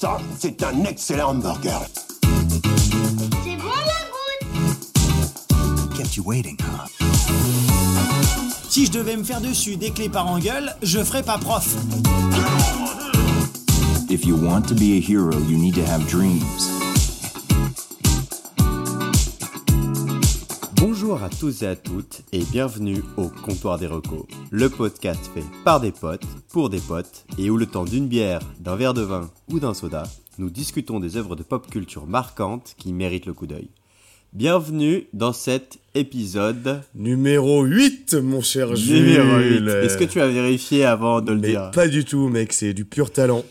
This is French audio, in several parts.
Ça, c'est un excellent hamburger. C'est bon la goutte Kept you waiting, huh? Si je devais me faire dessus dès que les parents gueulent, je ferais pas prof. If you want to be a hero, you need to have dreams. Bonjour à tous et à toutes et bienvenue au Comptoir des Recos, le podcast fait par des potes, pour des potes et où le temps d'une bière, d'un verre de vin ou d'un soda, nous discutons des œuvres de pop culture marquantes qui méritent le coup d'œil. Bienvenue dans cet épisode Numéro 8, mon cher numéro 8. Jules. Est-ce que tu as vérifié avant de le Mais dire pas du tout, mec, c'est du pur talent.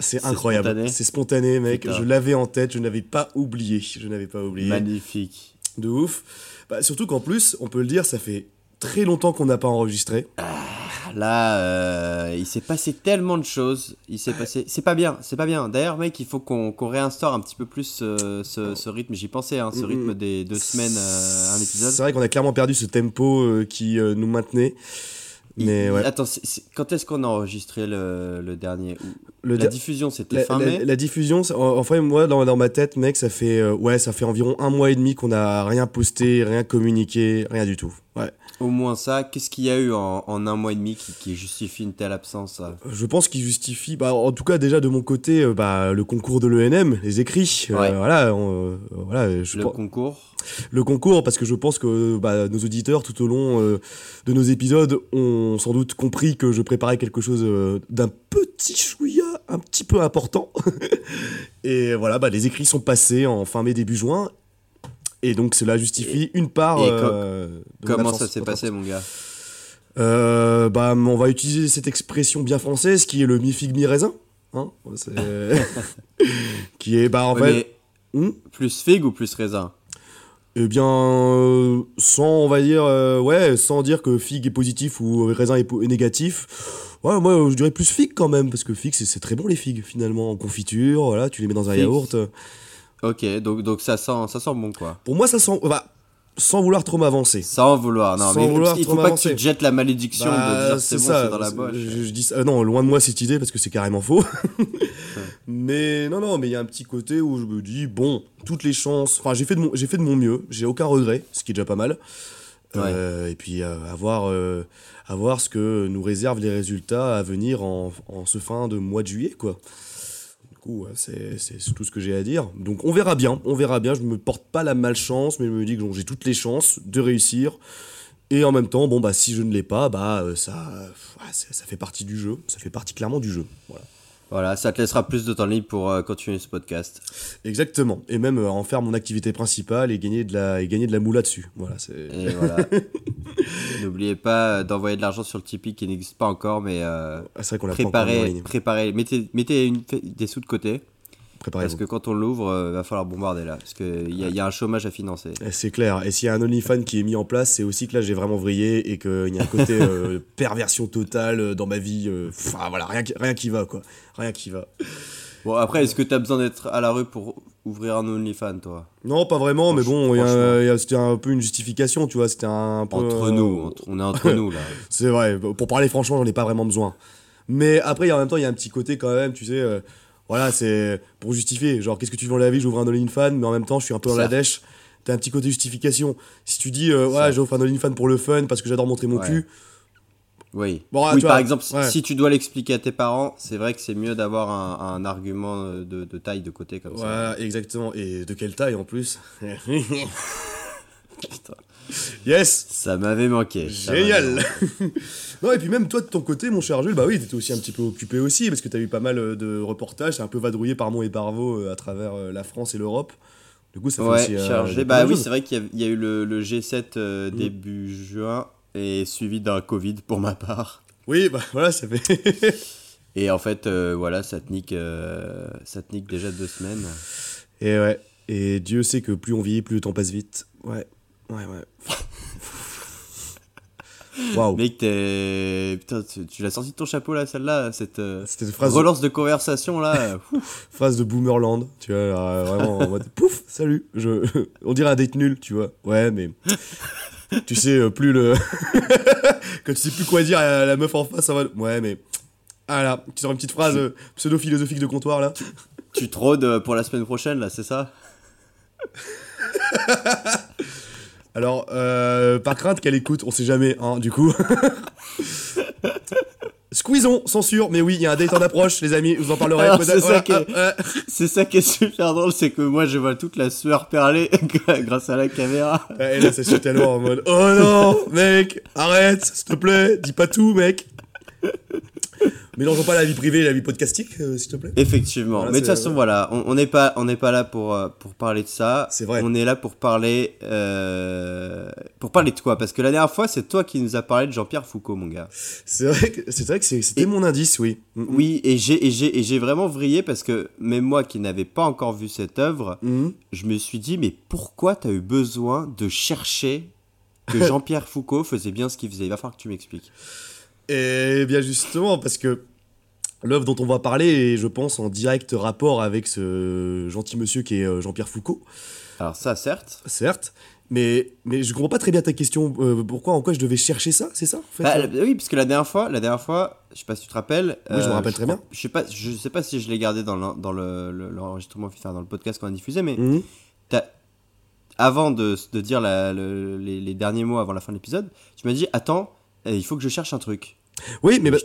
C'est incroyable. C'est spontané, mec. Putain. Je l'avais en tête, je n'avais pas oublié. Je n'avais pas oublié. Magnifique. De ouf. Bah, surtout qu'en plus, on peut le dire, ça fait très longtemps qu'on n'a pas enregistré. Là, euh, il s'est passé tellement de choses. Il s'est passé. C'est pas bien. C'est pas bien. D'ailleurs, mec, il faut qu'on réinstaure un petit peu plus euh, ce, ce rythme. J'y pensais, hein, ce rythme des deux semaines, euh, un épisode. C'est vrai qu'on a clairement perdu ce tempo euh, qui nous maintenait. Mais Il- ouais. Attends, quand est-ce qu'on a enregistré le, le dernier Le La diffusion, c'était La, fin la- mai. la diffusion, en- enfin moi dans, dans ma tête, mec, ça fait euh, ouais, ça fait environ un mois et demi qu'on a rien posté, rien communiqué, rien du tout. Ouais. Au moins ça. Qu'est-ce qu'il y a eu en, en un mois et demi qui, qui justifie une telle absence ça Je pense qu'il justifie, bah, en tout cas déjà de mon côté, euh, bah, le concours de l'ENM, les écrits, euh, Ouais. voilà, on, euh, voilà, je Le pense- concours? Le concours parce que je pense que bah, nos auditeurs tout au long euh, de nos épisodes ont sans doute compris que je préparais quelque chose euh, d'un petit chouïa, un petit peu important. et voilà, bah, les écrits sont passés en fin mai début juin. Et donc cela justifie une part. et euh, de Comment absence- ça s'est passé, mon gars euh, bah, on va utiliser cette expression bien française qui est le mi figue mi raisin. Hein qui est, bah, en Ouais, fait, mais Hmm Plus figue ou plus raisin eh bien, euh, sans, on va dire, euh, ouais, sans dire que figue est positif ou raisin est, négatif. Ouais, moi, je dirais plus figue quand même, parce que figue, c'est- c'est très bon les figues, finalement, en confiture, voilà, tu les mets dans un Figue. yaourt. Ok, donc, donc ça, sent, ça sent bon quoi. Pour moi, ça sent, bah, sans vouloir trop m'avancer. Sans vouloir, non, Sans mais vouloir il faut pas que tu te jettes la malédiction Bah, de dire c'est bon, c'est dans la poche. Je, je dis ça- non, loin de moi cette idée parce que c'est carrément faux. mais non, non, mais il y a un petit côté où je me dis bon, toutes les chances. Enfin, j'ai fait de mon, j'ai fait de mon mieux. J'ai aucun regret, ce qui est déjà pas mal. Euh, et puis euh, à voir, euh, à voir ce que nous réservent les résultats à venir en, en ce fin de mois de juillet, quoi. Ouais, c'est tout ce que j'ai à dire. Donc on verra bien, on verra bien. Je me porte pas la malchance, mais je me dis que j'ai toutes les chances de réussir. Et en même temps, bon bah si je ne l'ai pas, bah euh, ça, ça fait partie du jeu. Ça fait partie clairement du jeu. Voilà. Voilà, ça te laissera plus de temps libre pour euh, continuer ce podcast. Exactement. Et même euh, en faire mon activité principale et gagner de la, et gagner de la moula dessus. Voilà. C'est. Et voilà. N'oubliez pas euh, d'envoyer de l'argent sur le Tipeee qui n'existe pas encore, mais euh, Ah, c'est vrai qu'on l'a pas encore mis en préparez, ligne. préparez, mettez, mettez une- des sous de côté. Parce que quand on l'ouvre, euh, va falloir bombarder là. Parce qu'il y, a- il y a un chômage à financer. Eh, C'est clair. Et s'il y a un OnlyFans qui est mis en place, c'est aussi que là j'ai vraiment vrillé et qu'il y a un côté euh, perversion totale euh, dans ma vie. Enfin voilà, rien, qui- rien qui va quoi. Rien qui va. Bon, après, est-ce que t'as besoin d'être à la rue pour ouvrir un OnlyFans, toi? Non, pas vraiment, mais bon, il il c'était un peu une justification, tu vois. C'était un peu. Entre nous, entre- on est entre nous là. C'est vrai. Pour parler franchement, j'en ai pas vraiment besoin. Mais après, en même temps, il y a un petit côté quand même, tu sais. euh, voilà, c'est pour justifier. Genre, qu'est-ce que tu veux dans la vie? J'ouvre un OnlyFans, mais en même temps, je suis un peu dans la dèche. T'as un petit côté justification. Si tu dis, euh, ouais, j'ouvre un OnlyFans pour le fun parce que j'adore montrer mon Ouais. cul. Oui. Bon, oui, par exemple, si- ouais. si tu dois l'expliquer à tes parents, c'est vrai que c'est mieux d'avoir un, un argument de, de taille de côté comme ça. Voilà, exactement. Et de quelle taille en plus? Putain. Yes Ça m'avait manqué. Génial. Non, et puis même toi de ton côté, mon cher Jules, bah oui, t'étais aussi un petit peu occupé aussi, parce que t'as eu pas mal euh, de reportages, t'as un peu vadrouillé par Mont et Vaux euh, à travers euh, la France et l'Europe. Du coup, ça fait Ouais, aussi. chargé. Bah oui, c'est vrai qu'il y, a- il y a eu le, le G7 euh, Mm. début juin et suivi d'un Covid pour ma part. Oui, bah voilà, ça fait. Et en fait, euh, voilà, ça te nique, ça te nique déjà deux semaines. et ouais. Et Dieu sait que plus on vieillit, plus le temps passe vite. Ouais. Ouais, ouais. Waouh. Mec, t'es. Putain, tu, tu l'as sorti de ton chapeau là, celle-là, cette euh, C'était une phrase, relance de conversation là. phrase de Boomerland, tu vois, alors, euh, vraiment en mode pouf, salut. Je... On dirait un date nul, tu vois. Ouais, mais. tu sais, euh, plus le. Quand tu sais plus quoi dire à la meuf en face, en mode ouais, mais. Ah là, tu sors une petite phrase euh, pseudo-philosophique de comptoir là. Tu te rôdes euh, pour la semaine prochaine, là, c'est ça? Alors, euh, par crainte qu'elle écoute, on sait jamais, hein, du coup. Squeezon, censure, mais oui, il y a un date en approche, les amis, je vous en parlerai. Peut-être. c'est ça est- ah. C'est ça qui est super drôle, c'est que moi, je vois toute la sueur perler grâce à la caméra. Et là, ça se fait tellement en mode Oh non, mec, arrête, s'il te plaît, dis pas tout, mec. Mélangeons pas la vie privée et la vie podcastique, euh, s'il te plaît. Effectivement. Voilà, Mais de toute façon, voilà, on n'est pas, on n'est pas là pour, euh, pour parler de ça. C'est vrai. On est là pour parler, euh, pour parler de quoi? Parce que la dernière fois, c'est toi qui nous as parlé de Jean-Pierre Foucault, mon gars. C'est vrai que, c'est vrai que c'était mon indice, oui. Mm, Oui, et j'ai, et j'ai, et j'ai vraiment vrillé parce que même moi qui n'avais pas encore vu cette œuvre, mm. je me suis dit, mais pourquoi t'as eu besoin de chercher que Jean-Pierre Foucault faisait bien ce qu'il faisait? Il va falloir que tu m'expliques. Et bien justement, parce que l'œuvre dont on va parler est, je pense, en direct rapport avec ce gentil monsieur qui est euh, Jean-Pierre Foucault, Alors ça, certes. certes, mais, mais je comprends pas très bien ta question. euh, pourquoi, en quoi je devais chercher ça, c'est ça en fait Bah, euh oui, parce que la dernière fois, la dernière fois, je sais pas si tu te rappelles. Oui, je me rappelle très bien. Je sais pas, je sais pas si je l'ai gardé dans, l'en- dans le, le- l'enregistrement, enfin dans le podcast qu'on a diffusé, mais Mhm. avant de, de dire la- le- les, les derniers mots avant la fin de l'épisode, tu m'as dit attends, il faut que je cherche un truc. Oui, mais bah-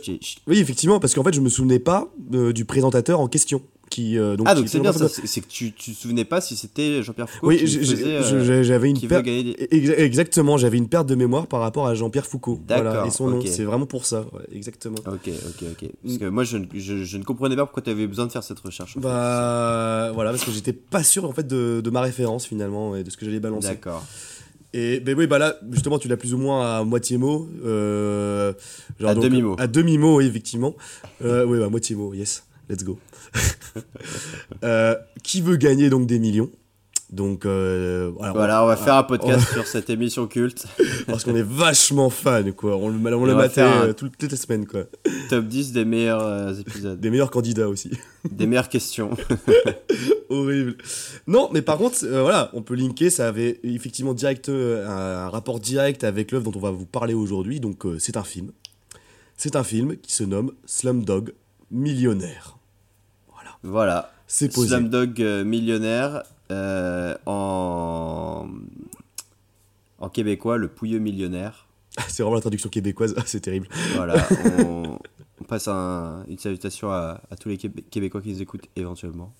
oui, effectivement, parce qu'en fait, je me souvenais pas euh, du présentateur en question. Qui, euh, donc, ah donc c'est bien ça, c'est que tu tu te souvenais pas si c'était Jean-Pierre Foucault Oui, euh, j'avais une qui veut perte. des- Exactement, j'avais une perte de mémoire par rapport à Jean-Pierre Foucault. Voilà, et son nom, c'est vraiment pour ça, ouais, exactement. Ok, ok, ok. Parce que moi je, ne- je, je ne comprenais pas pourquoi tu avais besoin de faire cette recherche. fait. Bah voilà, parce que j'étais pas sûr en fait de, de ma référence finalement et de ce que j'allais balancer. D'accord. Et ben oui, bah là, justement, tu l'as plus ou moins à moitié mot. euh, genre À donc, demi-mot. À demi-mot, oui, effectivement. Euh, oui, à moitié mot, yes. Let's go. Euh, qui veut gagner donc des millions? Donc, euh, voilà, Voilà, on va faire un on- podcast sur cette émission culte. parce qu'on est vachement fan, quoi. On, le- on le faire un- euh, tout- toutes les semaines, quoi. Top 10 des meilleurs euh, épisodes. Des meilleurs candidats aussi. Des meilleures questions. Horrible. Non, mais par contre, euh, voilà, on peut linker. Ça avait effectivement direct, un, rapport direct avec l'œuvre dont on va vous parler aujourd'hui. Donc, c'est un film. C'est un film qui se nomme Slumdog Millionnaire. voilà. C'est posé. Slumdog millionnaire euh, en... en québécois, le pouilleux millionnaire. C'est vraiment la traduction québécoise. C'est terrible. Voilà, on, on passe un- une salutation à, à tous les Québé- Québécois qui nous écoutent éventuellement.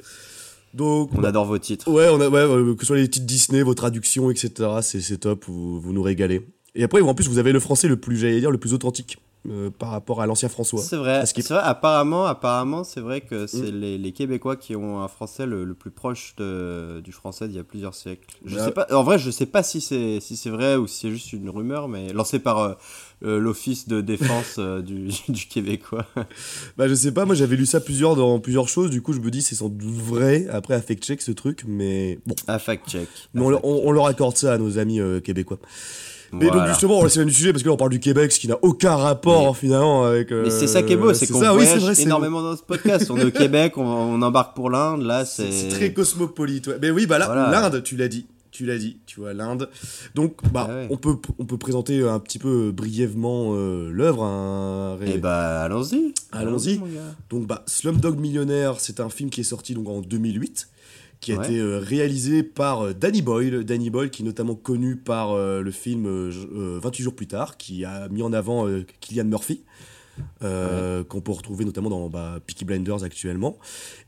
Donc, On adore vos titres. ouais, on a, ouais, euh, que ce soit les titres Disney, vos traductions, etc. C'est c'est top. Vous, vous nous régalez. Et après, en plus, vous avez le français le plus, j'allais dire, le plus authentique euh, par rapport à l'ancien François. C'est vrai, apparemment, apparemment c'est vrai que c'est Mm. les, les Québécois qui ont un français le, le plus proche de- du français d'il y a plusieurs siècles. Je Ouais. sais pas, en vrai, je sais pas si c'est si c'est vrai ou si c'est juste une rumeur, mais lancée par euh, euh, l'Office de défense du, du Québécois. Bah je sais pas, moi j'avais lu ça plusieurs dans plusieurs choses, du coup je me dis c'est sans doute vrai, après à fact check ce truc, mais bon, À fact-check. on, leur- on- on leur accorde ça à nos amis québécois. Mais donc justement, on va s'éloigner du sujet parce que là on parle du Québec, ce qui n'a aucun rapport finalement avec... euh, Mais c'est ça qui est beau, c'est qu'on oui, voyage c'est vrai, énormément dans ce podcast. On est au Québec, on, on embarque pour l'Inde, là C'est très cosmopolite, ouais. Mais oui, bah là, Voilà. l'Inde, tu l'as dit. Tu l'as dit, tu vois, l'Inde. Donc, bah, Ah ouais. on, peut, on peut présenter un petit peu brièvement euh, l'œuvre. un ré- Eh bah allons-y. Allons-y. Donc, bah, Slumdog Millionnaire, c'est un film qui est sorti donc, en 2008, qui a Ouais. été euh, réalisé par euh, Danny Boyle. Danny Boyle, qui est notamment connu par euh, le film euh, je- euh, 28 jours plus tard, qui a mis en avant Killian Murphy, euh, qu'on peut retrouver notamment dans bah, Peaky Blinders actuellement.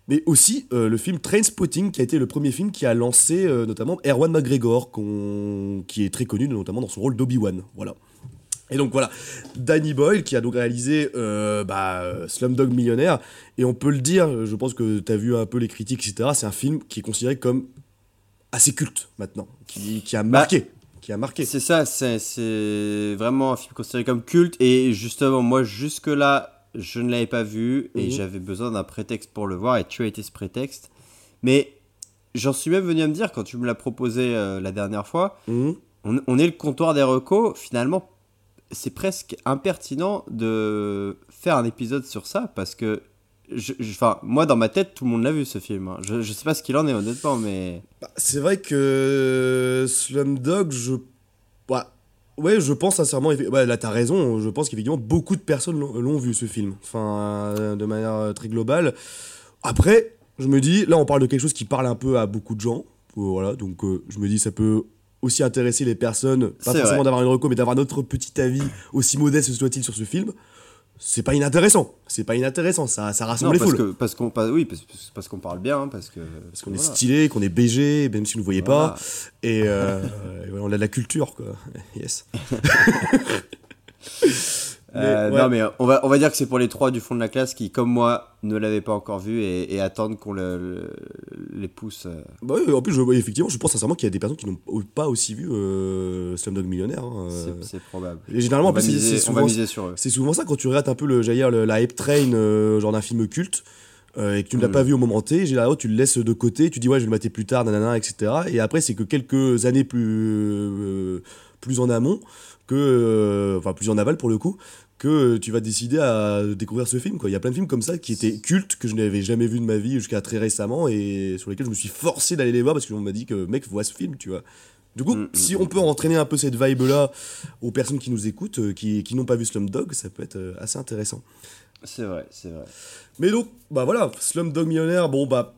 Mais aussi euh, le film Trainspotting, qui a été le premier film qui a lancé euh, notamment Erwan McGregor, qui est très connu notamment dans son rôle d'Obi-Wan. Voilà. Et donc voilà, Danny Boyle qui a donc réalisé euh, bah, Slumdog Millionnaire, et on peut le dire, je pense que tu as vu un peu les critiques, etc. C'est un film qui est considéré comme assez culte maintenant, qui, qui a marqué. Qui a marqué. C'est ça, c'est- vraiment un film considéré comme culte. Et justement, moi, jusque-là, je ne l'avais pas vu et Mhm. j'avais besoin d'un prétexte pour le voir. Et tu as été ce prétexte. Mais j'en suis même venu à me dire, quand tu me l'as proposé euh, la dernière fois, Mhm. on, on est le comptoir des recos. Finalement, c'est presque impertinent de faire un épisode sur ça parce que. je- je- moi dans ma tête, tout le monde l'a vu ce film. hein. Je, je sais pas ce qu'il en est honnêtement, mais Bah, c'est vrai que Slumdog, je. bah, Ouais, je pense sincèrement, ouais, là t'as raison, je pense qu'effectivement beaucoup de personnes l'ont vu ce film, enfin euh, de manière euh, très globale. Après, je me dis, là on parle de quelque chose qui parle un peu à beaucoup de gens, Euh, voilà, donc je me dis ça peut aussi intéresser les personnes, pas forcément d'avoir une reco, mais d'avoir notre petit avis, aussi modeste soit-il sur ce film. C'est pas inintéressant, c'est pas inintéressant, ça, ça rassemble Non, les parce foules. que parce qu'on oui parce, parce qu'on parle bien parce que Parce qu'on est stylé, qu'on est BG, même si vous ne voyez Voilà. pas. Et euh, et on a de la culture, quoi. Yes. Euh, Mais, ouais. Non mais on va on va dire que c'est pour les trois du fond de la classe qui comme moi ne l'avaient pas encore vu et, et attendent qu'on le, le- les pousse. euh. Bah oui, en plus, je, effectivement, je pense sincèrement qu'il y a des personnes qui n'ont pas aussi vu euh, Slumdog Millionnaire. hein, euh. C'est- probable. Et généralement, c'est- souvent, miser sur eux. c'est souvent ça quand tu regardes un peu le, le- la hype train, euh, genre d'un film culte, euh, et que tu ne l'as Mm. pas vu au moment T, généralement, tu le laisses de côté, tu dis, ouais, je vais le mater plus tard, nanana, etc. Et après, c'est que quelques années plus, euh, plus en amont, que, euh, enfin, plus en aval pour le coup, que tu vas décider à découvrir ce film. Quoi. Il y a plein de films comme ça qui étaient cultes, que je n'avais jamais vu de ma vie jusqu'à très récemment, et sur lesquels je me suis forcé d'aller les voir parce qu'on m'a dit que, mec, vois ce film, tu vois. Du coup, Mm, si mm, on peut entraîner un peu cette vibe-là aux personnes qui nous écoutent, euh, qui, qui n'ont pas vu Slumdog, ça peut être euh, assez intéressant. C'est vrai, c'est vrai. Mais donc, bah voilà, Slumdog Millionnaire, bon bah.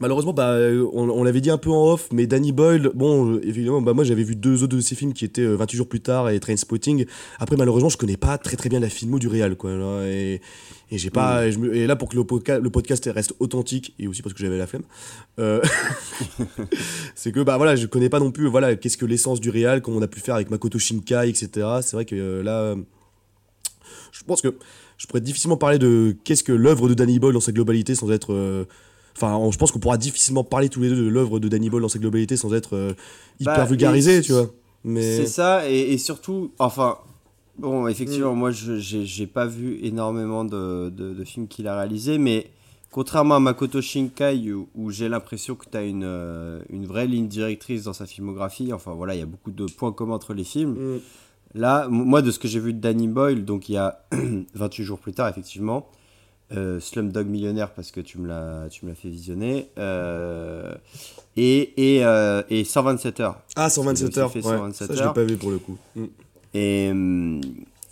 Malheureusement, bah, euh, on, on l'avait dit un peu en off, mais Danny Boyle, bon, euh, évidemment, bah, moi j'avais vu deux autres de ses films qui étaient euh, 28 jours plus tard et Trainspotting. Après, malheureusement, je connais pas très très bien la filmo du réal, quoi. là, et et j'ai pas, et, je me- et là, pour que le, podca- le podcast reste authentique, et aussi parce que j'avais la flemme, euh, c'est que bah voilà, je connais pas non plus, voilà, qu'est-ce que l'essence du réal, comme on a pu faire avec Makoto Shinkai, etc. C'est vrai que euh, là, euh, je pense que je pourrais difficilement parler de qu'est-ce que l'œuvre de Danny Boyle dans sa globalité sans être. euh, Enfin, on- je pense qu'on pourra difficilement parler tous les deux de l'œuvre de Danny Boyle dans sa globalité sans être euh, hyper Bah, vulgarisé, tu vois. Mais C'est ça, et, et surtout, enfin, bon, effectivement, Mm. moi, je j'ai pas vu énormément de, de, de films qu'il a réalisés, mais contrairement à Makoto Shinkai, où, où j'ai l'impression que tu as une, euh, une vraie ligne directrice dans sa filmographie, enfin voilà, il y a beaucoup de points communs entre les films. Mm. Là, moi, de ce que j'ai vu de Danny Boyle, donc il y a 28 jours plus tard, effectivement, euh, Slumdog Millionnaire, parce que tu me l'as tu me l'as fait visionner, euh, et, et, euh, et 127 heures. Ah, Parce qu'il 127 a heures. ouais, 127 ça, je l'ai pas vu pour le coup. Mm. Et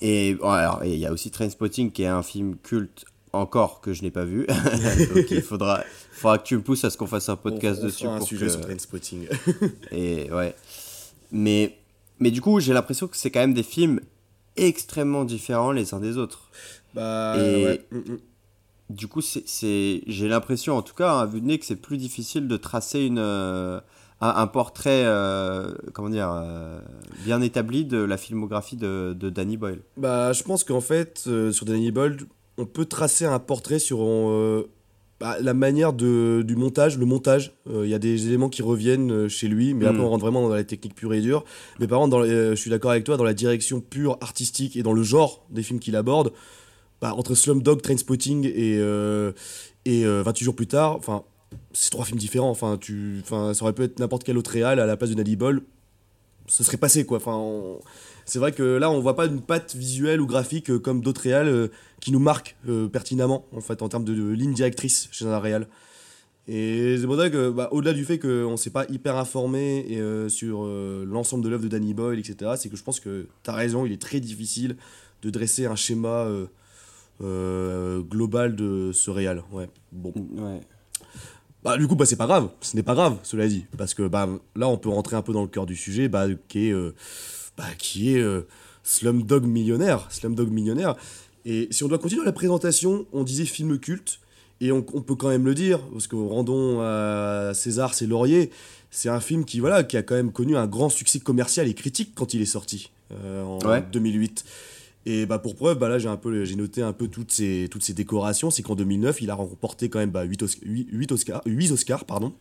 et bon, alors, il y a aussi Trainspotting qui est un film culte encore que je n'ai pas vu. Donc il faudra, faudra que tu me pousses à ce qu'on fasse un podcast On- on dessus fera un pour sujet que- sur Trainspotting. et ouais. Mais mais du coup, j'ai l'impression que c'est quand même des films extrêmement différents les uns des autres. bah, Et- ouais. Du coup, c'est, j'ai l'impression, en tout cas, à vue de nez, que c'est plus difficile de tracer une, euh, un, un portrait, euh, comment dire, euh, bien établi de la filmographie de, de Danny Boyle. Bah, je pense qu'en fait, sur Danny Boyle, on peut tracer un portrait sur bah, la manière de, du montage, le montage. Il y a des éléments qui reviennent chez lui, mais après on rentre vraiment dans la technique pure et dure. Mais par contre, dans, les- je suis d'accord avec toi, dans la direction pure artistique et dans le genre des films qu'il aborde, bah, entre Slumdog, Trainspotting et, euh, et euh, 28 jours plus tard, enfin, c'est trois films différents. Enfin, ça aurait pu être n'importe quel autre réal à la place de Danny Boyle. Ce serait passé. Enfin, c'est vrai que là, on voit pas une patte visuelle ou graphique euh, comme d'autres réals euh, qui nous marquent pertinemment, en fait, en termes de, de ligne directrice chez un réal. Et c'est pour ça que, bah, au-delà du fait qu'on ne s'est pas hyper informé sur l'ensemble de l'œuvre de Danny Boyle, etc., c'est que je pense que tu as raison, il est très difficile de dresser un schéma global de ce réal. Ouais, bon. Ouais. Bah, du coup, bah, c'est pas grave. Ce n'est pas grave, cela dit. Parce que bah, là, on peut rentrer un peu dans le cœur du sujet, bah, qui est, euh, bah, qui est euh, Slumdog Millionnaire. Slumdog Millionnaire. Et si on doit continuer la présentation, on disait film culte. Et on, on peut quand même le dire, parce que rendons à César ses lauriers. C'est un film qui, voilà, qui a quand même connu un grand succès commercial et critique quand il est sorti, euh, en Ouais. 2008. Et bah pour preuve, bah là j'ai un peu j'ai noté un peu toutes ces toutes ces décorations, c'est qu'en 2009, il a remporté quand même bah, 8, Osc- 8, 8 Oscars, 8 Oscars pardon,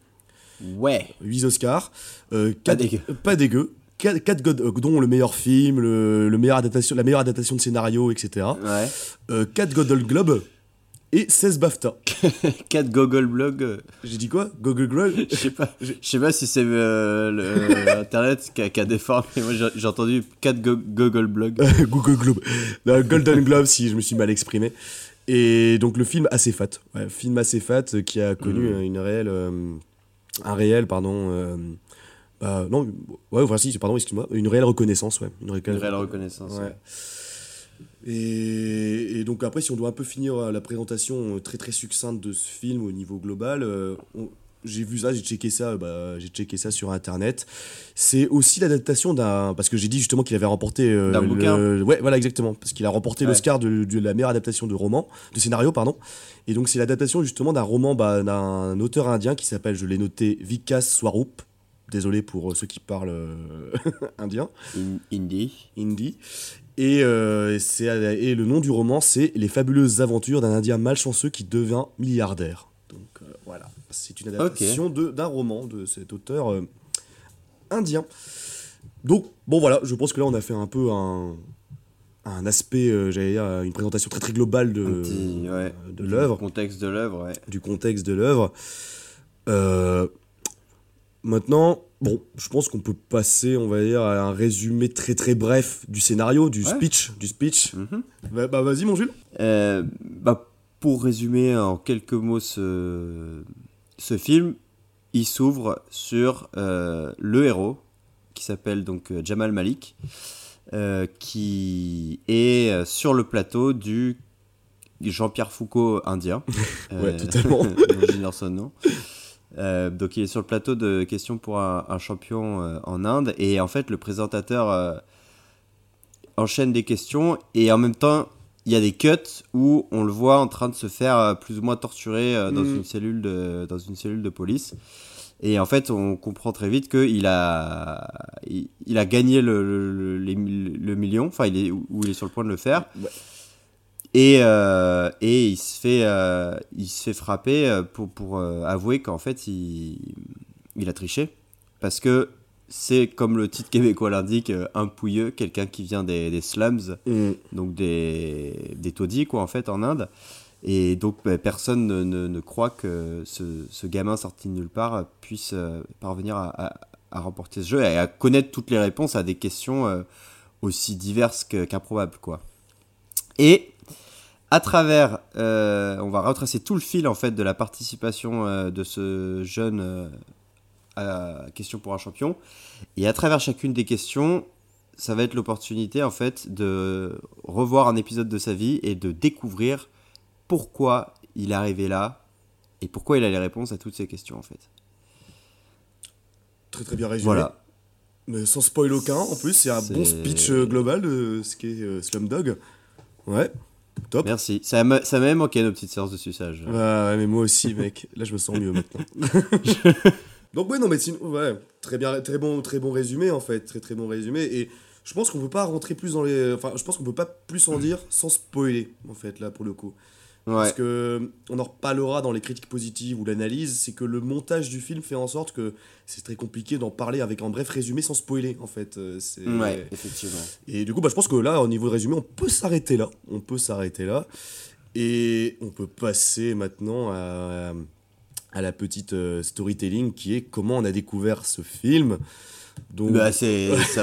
Ouais. 8 Oscars, euh, Pas dégueu. pas dégueu, 4, dont le meilleur film, le, le meilleur adaptation, la meilleure adaptation de scénario, etc. Ouais. Euh, 4 Golden Globe et 16 BAFTA. 4 Google Blog. euh, J'ai dit quoi? Google Globe Je sais pas, je sais pas si c'est euh, le- euh, Internet qui a, qui a déformé. Moi, j'ai entendu 4 Google Blog. Google Globe. Non, Golden Globe, si je me suis mal exprimé. Et donc le film assez fat. Ouais, film assez fat euh, qui a connu euh, une réelle, euh, un réel pardon, euh, Bah, non, ouais, enfin, si, pardon, excuse-moi. Une réelle reconnaissance, ouais. Une, réelle- Une réelle reconnaissance. Ouais. ouais. Et, et donc après, si on doit un peu finir euh, la présentation euh, très très succincte de ce film au niveau global, euh, on- j'ai vu ça, j'ai checké ça, bah, j'ai checké ça sur internet. C'est aussi l'adaptation d'un, parce que j'ai dit justement qu'il avait remporté euh, le- bouquin. ouais, voilà exactement, parce qu'il a remporté Ouais. l'Oscar de, de la meilleure adaptation de roman, de scénario, pardon. Et donc c'est l'adaptation justement d'un roman bah, d'un auteur indien qui s'appelle, je l'ai noté, Vikas Swarup. Désolé pour ceux qui parlent indien In- Indie. hindi. Et, euh, c'est, et le nom du roman, c'est Les fabuleuses aventures d'un Indien malchanceux qui devient milliardaire. Donc euh, voilà, c'est une adaptation d'un roman de cet auteur euh, indien. Donc, bon voilà, je pense que là on a fait un peu un, un aspect, euh, j'allais dire, une présentation très très globale de, ouais. de l'œuvre Le contexte de l'œuvre, ouais. du contexte de l'œuvre. Euh, maintenant, bon, je pense qu'on peut passer, on va dire, à un résumé très très bref du scénario, du Ouais. speech, du speech. Mhm. Bah, bah, vas-y mon Jules. Euh, bah, pour résumer en quelques mots ce, ce film, il s'ouvre sur euh, le héros qui s'appelle donc euh, Jamal Malik, euh, qui est sur le plateau du Jean-Pierre Foucault indien. Ouais, totalement. son nom. Euh, donc il est sur le plateau de questions pour un, un champion euh, en Inde. Et en fait le présentateur euh, enchaîne des questions. Et en même temps il y a des cuts où on le voit en train de se faire plus ou moins torturer dans Mhm. une cellule de dans une cellule de police. Et en fait on comprend très vite qu'il a il, il a gagné le, le, million. Enfin il est où il est sur le point de le faire. Ouais. Et, euh, et il se fait euh, il se fait frapper euh, pour pour euh, avouer qu'en fait il il a triché. Parce que c'est comme le titre québécois l'indique un pouilleux quelqu'un qui vient des, des slums donc des, des taudis quoi en fait en Inde. Et donc bah, personne ne, ne- ne croit que ce, ce gamin sorti de nulle part puisse parvenir à, à- à remporter ce jeu et à connaître toutes les réponses à des questions aussi diverses qu'improbables quoi. Et à travers euh, on va retracer tout le fil en fait de la participation euh, de ce jeune euh, à question pour un champion et à travers chacune des questions ça va être l'opportunité en fait de revoir un épisode de sa vie et de découvrir pourquoi il est arrivé là et pourquoi il a les réponses à toutes ces questions en fait. Très très bien résumé. Voilà. Mais sans spoil aucun, en plus, c'est un bon speech euh, global de ce qu'est Slumdog. Ouais, top. Merci. Ça m'a ça m'a même manqué nos petites séances de suçage. Ouais, ouais, mais moi aussi, mec. Là, je me sens mieux maintenant. Donc, ouais, non, mais sinon, ouais, très bien, très bon, très bon résumé, en fait. Très, très bon résumé. Et je pense qu'on peut pas rentrer plus dans les. Enfin, je pense qu'on peut pas plus en dire sans spoiler, en fait, là, pour le coup. Parce que on en reparlera dans les critiques positives ou l'analyse, c'est que le montage du film fait en sorte que c'est très compliqué d'en parler avec un bref résumé sans spoiler, en fait. Euh, c'est- Ouais, effectivement. et du coup, bah, je pense que là, au niveau de résumé, on peut s'arrêter là. On peut s'arrêter là. Et on peut passer maintenant à, à la petite euh, storytelling qui est comment on a découvert ce film. Donc, Bah, ça,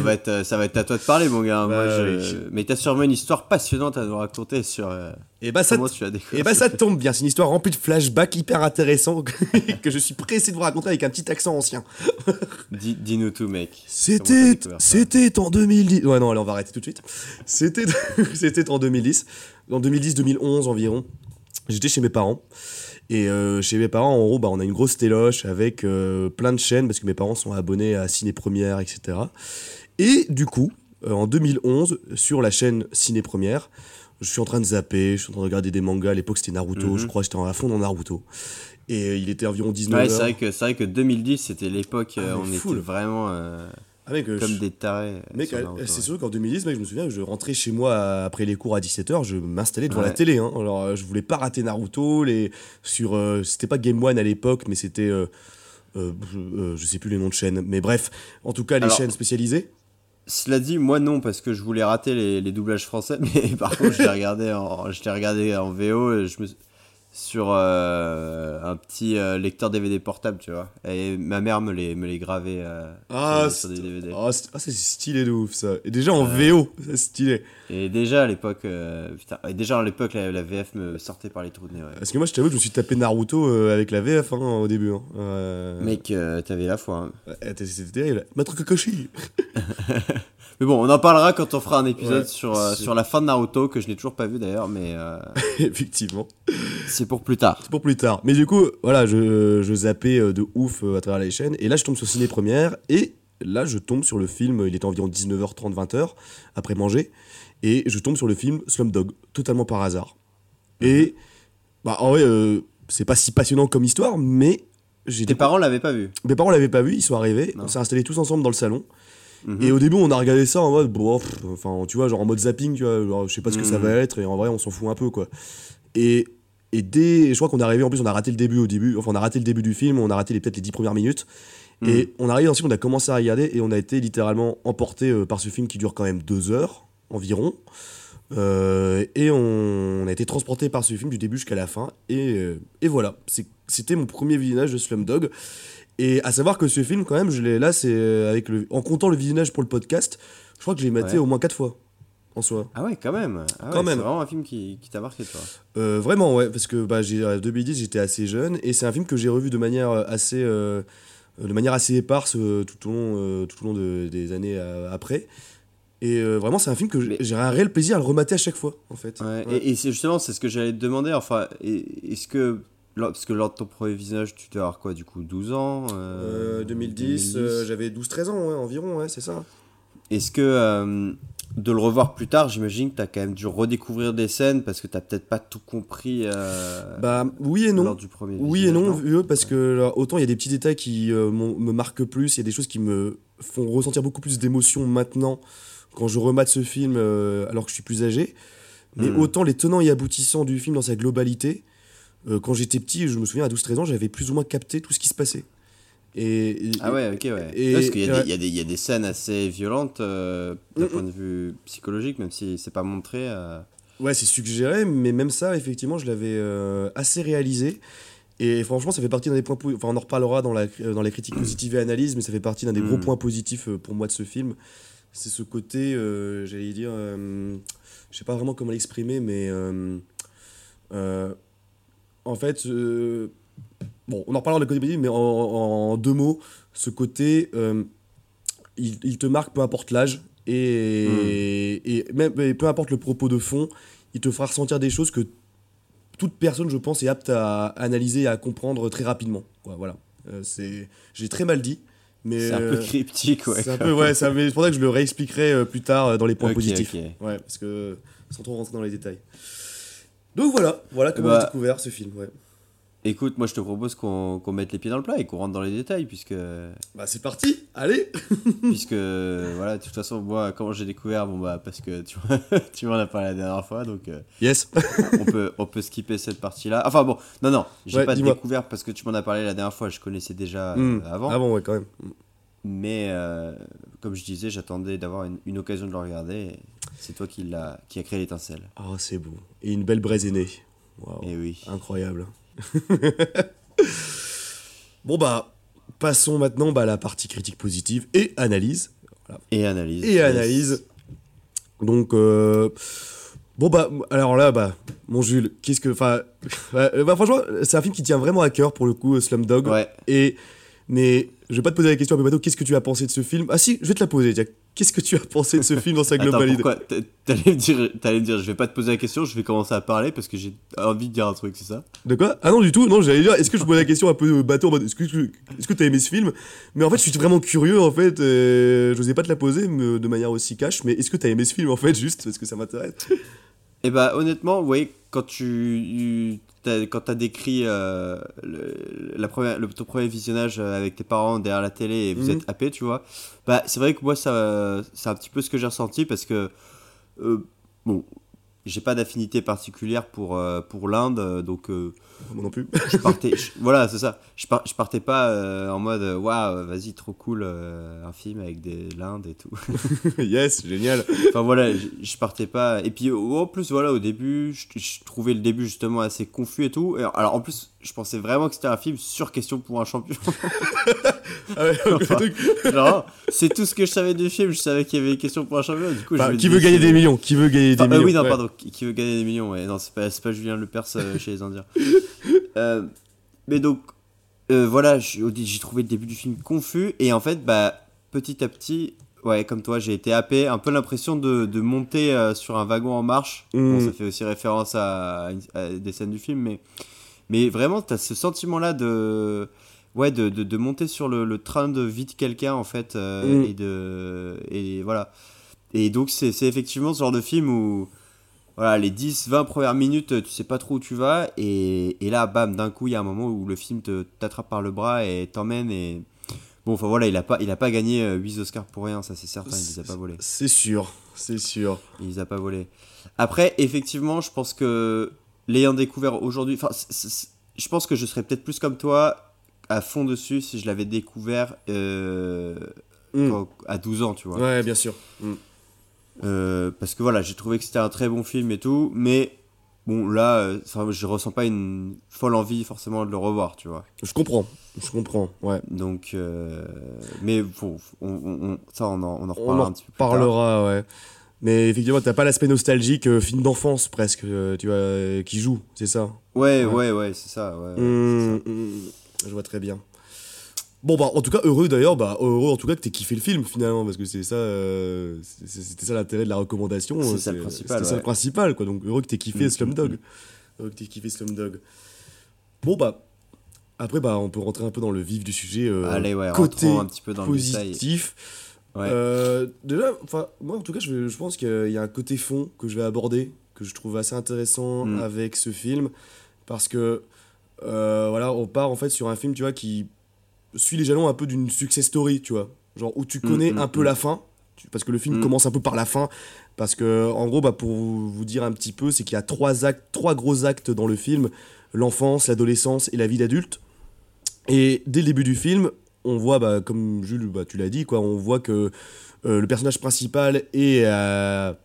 va être, ça va être à toi de parler, mon gars. Moi, Bah, je- oui. Mais t'as sûrement une histoire passionnante à nous raconter sur euh, et bah, ça, comment tu as découvert. et bah, ça tombe bien. C'est une histoire remplie de flashbacks hyper intéressants que je suis pressé de vous raconter avec un petit accent ancien. Dis- Dis-nous tout, mec. C'était, ça c'était en 2010. Ouais, non, allez, on va arrêter tout de suite. C'était, c'était en 2010. En 2010-2011 environ. J'étais chez mes parents. Et euh, chez mes parents, en gros, bah, on a une grosse téloche avec euh, plein de chaînes parce que mes parents sont abonnés à Ciné Première, etc. Et du coup, euh, en 2011, sur la chaîne Ciné Première, je suis en train de zapper, je suis en train de regarder des mangas. À l'époque, c'était Naruto, Mhm. je crois, j'étais à fond dans Naruto. Et il était environ 19 Ouais, c'est vrai vrai que 2010 c'était l'époque Ah, on full. était vraiment Ah, mec, euh, comme je- des tarés. euh, Mec, c'est sûr qu'en 2010, mec, je me souviens, je rentrais chez moi après les cours à 17h, je m'installais devant Ouais. la télé. Hein. Alors, euh, je voulais pas rater Naruto. Les, sur, euh, c'était pas Game One à l'époque, mais c'était. euh, euh, je, sais plus les noms de chaînes. Mais bref, en tout cas, les Alors- chaînes spécialisées. Cela dit, moi non, parce que je voulais rater les, les doublages français, mais par contre, je l'ai regardé en, je regardé en VO. et Je me, sur euh, un petit euh, lecteur DVD portable, tu vois. Et ma mère me les, me les gravait euh, Ah, sur, des DVD. Ah, c'est ah, c'est stylé de ouf ça. Et déjà en VO, c'est stylé. Et déjà à l'époque, putain, et déjà à l'époque, la, la VF me sortait par les trous de nez. ouais. Parce que moi, je t'avoue, je me suis tapé Naruto avec la VF hein, au début. Hein. Mec, t'avais la foi. hein. C'était terrible. Maître Kakashi Mais bon, on en parlera quand on fera un épisode Ouais, sur, euh, sur la fin de Naruto, que je n'ai toujours pas vu d'ailleurs, mais euh, Effectivement. c'est pour plus tard. C'est pour plus tard. Mais du coup, voilà, je, je zappais euh, de ouf à travers les chaînes. Et là, je tombe sur Ciné Première. Et là, je tombe sur le film. Il était environ 19h30, 20h, après manger. Et je tombe sur le film Slumdog, totalement par hasard. Et, bah, en vrai, euh, c'est pas si passionnant comme histoire, mais Tes parents l'avaient pas vu. Mes parents l'avaient pas vu, ils sont arrivés, Non. on s'est installés tous ensemble dans le salon. Mhm. Et au début, on a regardé ça en mode, bon, pff, enfin, tu vois, genre en mode zapping, tu vois, genre, je sais pas ce que ça Mhm. va être, et en vrai, on s'en fout un peu, quoi. Et, et dès, je crois qu'on est arrivé, en plus, on a raté le début au début, enfin, on a raté le début du film, on a raté les- peut-être les dix premières minutes. Mhm. Et on arrive ensuite, on a commencé à regarder, et on a été littéralement emporté euh, par ce film qui dure quand même deux heures environ. Euh, et on, on a été transporté par ce film du début jusqu'à la fin. Et, euh, et voilà, C'est- c'était mon premier visionnage de Slumdog. Et à savoir que ce film, quand même, je l'ai là, c'est euh, avec le, en comptant le visionnage pour le podcast, je crois que je l'ai maté Ouais. au moins quatre fois en soi. Ah ouais, quand même. Ah ouais, Quand même. C'est vraiment un film qui, qui t'a marqué, toi. Euh, vraiment, ouais, parce que bah, j'ai, en 2010, j'étais assez jeune, et c'est un film que j'ai revu de manière euh, assez, euh, de manière assez éparse euh, tout au long, tout au long de- des années après. Et vraiment, c'est un film que j'ai- Mais- un réel plaisir à le remater à chaque fois, en fait. Ouais, Ouais. Et, et c'est justement, c'est ce que j'allais te demander. Enfin, est-ce que. Parce que lors de ton premier visionnage, tu devais avoir quoi, du coup 12 ans euh, Euh, 2010, euh, j'avais 12-13 ans, ouais, environ, ouais, c'est ça. Est-ce que euh, de le revoir plus tard, j'imagine que tu as quand même dû redécouvrir des scènes parce que tu peut-être pas tout compris euh, Bah, oui et non. lors du premier Oui et non, parce que là, autant il y a des petits détails qui euh, me marquent plus, il y a des choses qui me font ressentir beaucoup plus d'émotion maintenant quand je remate ce film euh, alors que je suis plus âgé. Mais Mm. autant les tenants et aboutissants du film dans sa globalité, euh, quand j'étais petit, je me souviens à 12-13 ans, j'avais plus ou moins capté tout ce qui se passait. Et, et- Ah ouais, ok, ouais. Et- parce qu'il y, ouais. y, a des- il y a des scènes assez violentes euh, d'un Mm, point de vue psychologique, même si c'est pas montré. euh, Ouais, c'est suggéré, mais même ça, effectivement, je l'avais assez réalisé. Et franchement, ça fait partie d'un des points. po- Enfin, on en reparlera dans, la, dans les critiques positives et analyses, mais ça fait partie d'un des gros Mm. points positifs pour moi de ce film. C'est ce côté, j'allais dire, je sais pas vraiment comment l'exprimer, mais euh, euh, en fait, euh, bon, on en reparlera le côté mais en, en deux mots, ce côté, euh, il, il te marque peu importe l'âge et, et même et peu importe le propos de fond, il te fera ressentir des choses que toute personne, je pense, est apte à analyser et à comprendre très rapidement. voilà. Euh, c'est, j'ai très mal dit, mais C'est un peu cryptique, ouais. c'est un peu ouais. C'est pour ça que je le réexpliquerai plus tard dans les points positifs. Ouais, parce que sans trop rentrer dans les détails. Donc voilà, voilà comment Bah, j'ai découvert ce film. Ouais. Écoute, moi je te propose qu'on qu'on mette les pieds dans le plat et qu'on rentre dans les détails, puisque, Bah c'est parti, allez. puisque voilà, de toute façon, moi, comment j'ai découvert, bon bah, parce que tu, vois, tu m'en as parlé la dernière fois, donc euh, Yes. on, peut, on peut skipper cette partie-là. Enfin bon, non, non, j'ai Ouais, pas découvert parce que tu m'en as parlé la dernière fois, je connaissais déjà euh, Hmm, avant. Avant ouais quand même. Mais euh, comme je disais, j'attendais d'avoir une, une occasion de le regarder. et C'est toi qui, l'a, qui a créé l'étincelle. Oh c'est beau. Et une belle braise est née. Waouh. Et oui. Incroyable. bon bah passons maintenant bah, à la partie critique positive et analyse. Et analyse. et Yes. analyse. Donc, euh, bon, bah, alors là, bah, mon Jules, qu'est-ce que. Enfin, ouais, bah, franchement, c'est un film qui tient vraiment à cœur pour le coup, Slumdog. Ouais. Et, mais je vais pas te poser la question un peu bateau, qu'est-ce que tu as pensé de ce film? Ah si, je vais te la poser. Qu'est-ce que tu as pensé de ce film dans sa globalité? T'allais me, dire, t'allais me dire, je vais pas te poser la question, je vais commencer à parler parce que j'ai envie de dire un truc, c'est ça? De quoi? Ah non, du tout, non, j'allais dire, est-ce que je pose la question un peu bateau en mode, est-ce que tu est-ce que as aimé ce film? Mais en fait, je suis vraiment curieux, en fait, et je n'osais pas te la poser mais de manière aussi cash, mais est-ce que tu as aimé ce film, en fait, juste parce que ça m'intéresse? Eh bah honnêtement, oui, quand tu t'as- quand t'as décrit euh, le, la première, le, ton premier visionnage euh, avec tes parents derrière la télé et vous Mhm. êtes happé, tu vois, bah c'est vrai que moi ça c'est un petit peu ce que j'ai ressenti parce que euh, bon, j'ai pas d'affinité particulière pour, euh, pour l'Inde, donc Moi non plus. je partais. je- voilà, c'est ça. Je, par- je partais pas euh, en mode, euh, waouh, vas-y, trop cool, euh, un film avec des l'Inde et tout. yes, génial. enfin voilà, je, je partais pas. Et puis au- en plus, voilà, au début, je, trouvais le début justement assez confus et tout. Et alors en plus, je pensais vraiment que c'était un film sur question pour un champion. Ah ouais, Enfin, c'est tout ce que je savais du film. Je savais qu'il y avait une question pour un champion. Du coup, Enfin, qui veut gagner des millions Qui veut gagner des Enfin, euh, millions oui, non, Ouais. pardon, qui, veut gagner des millions, ouais. Non, c'est pas, pas Julien Lepers chez les Indiens. Euh, mais donc, euh, voilà, j'ai trouvé le début du film confus, et en fait, bah, petit à petit, ouais, comme toi, j'ai été happé, un peu l'impression de, de monter euh, sur un wagon en marche. Bon, Mm. ça fait aussi référence à, des scènes du film, mais, mais vraiment, t'as ce sentiment-là de. Ouais, de, de, de monter sur le, le train de vie de quelqu'un, en fait, Mm. et de. Et voilà. Et donc, c'est c'est effectivement ce genre de film où, voilà, les 10-20 premières minutes, tu sais pas trop où tu vas, et, et là, bam, d'un coup, il y a un moment où le film te t'attrape par le bras et t'emmène, et. Bon, enfin voilà, il a pas, il a pas gagné euh, 8 Oscars pour rien, ça c'est certain, il les a pas volés. C'est sûr, c'est sûr. Il les a pas volés. Après, effectivement, je pense que l'ayant découvert aujourd'hui, enfin, je pense que je serais peut-être plus comme toi à fond dessus si je l'avais découvert euh, Mm. quand- à 12 ans, tu vois. Ouais, bien sûr. Mm. Euh, parce que voilà, j'ai trouvé que c'était un très bon film et tout, mais bon, là, euh, je ressens pas une folle envie forcément de le revoir, tu vois. Je comprends, je comprends, ouais. Donc, euh, mais bon, on, ça, on en, on en reparlera en un petit peu plus tard. parlera, ouais. Mais effectivement, t'as pas l'aspect nostalgique, film d'enfance presque, tu vois, qui joue, c'est ça? Ouais, Ouais. ouais, ouais, c'est ça, ouais, Mmh, ça. mmh, je vois très bien. Bon bah en tout cas heureux d'ailleurs bah heureux en tout cas que t'aies kiffé le film finalement parce que c'est ça euh, c'était ça l'intérêt de la recommandation C'est euh, ça le principal, c'était ça le ouais. principal quoi donc heureux que t'aies kiffé Mm, Slumdog mm, heureux que t'aies kiffé Slumdog bon bah après bah on peut rentrer un peu dans le vif du sujet euh, Allez, ouais, côté un petit peu dans le positif Ouais. euh, déjà, enfin, moi en tout cas, je, je pense qu'il y a un côté fond que je vais aborder, que je trouve assez intéressant Mm. avec ce film, parce que voilà, on part en fait sur un film, tu vois, qui suit les jalons un peu d'une success story, tu vois, genre où tu Mm, connais mm, un peu mm. la fin, tu- parce que le film Mm. commence un peu par la fin, parce que en gros, bah, pour vous vous dire un petit peu, c'est qu'il y a trois actes, trois gros actes dans le film l'enfance, l'adolescence et la vie d'adulte. Et dès le début du film, on voit, bah, comme Jules, bah, tu l'as dit, quoi, on voit que euh, le personnage principal est à,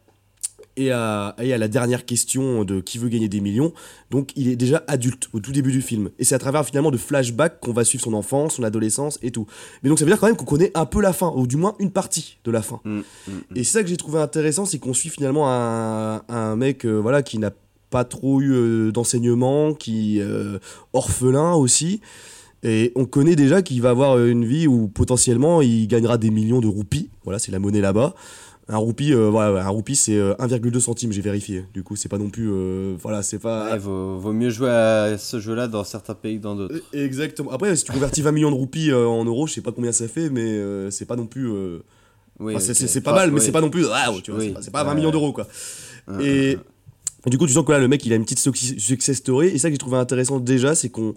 est, à, est à la dernière question de qui veut gagner des millions. Donc il est déjà adulte au tout début du film. Et c'est à travers finalement de flashbacks qu'on va suivre son enfance, son adolescence et tout. Mais donc ça veut dire quand même qu'on connaît un peu la fin, ou du moins une partie de la fin. Mm, mm, mm. Et c'est ça que j'ai trouvé intéressant, c'est qu'on suit finalement un, un mec euh, voilà, qui n'a pas trop eu euh, d'enseignement, qui euh, orphelin aussi. Et on connaît déjà qu'il va avoir euh, une vie où potentiellement il gagnera des millions de roupies. Voilà, c'est la monnaie là-bas. Un roupie, euh, voilà, un roupie c'est euh, 1,2 centimes, j'ai vérifié. Du coup, c'est pas non plus. euh, voilà, c'est pas. Ouais, vaut, vaut mieux jouer à ce jeu-là dans certains pays que dans d'autres. Exactement. Après, si tu convertis 20 millions de roupies euh, en euros, je sais pas combien ça fait, mais euh, c'est pas non plus. euh, Oui, Enfin, c'est- pas mal, mais oui. c'est pas non plus. waouh, tu vois, Oui. c'est pas- c'est pas, 20 Ouais, millions d'euros, quoi. Et, du coup, tu sens que là, le mec, il a une petite suc- success story. Et ça que j'ai trouvé intéressant déjà, c'est qu'on.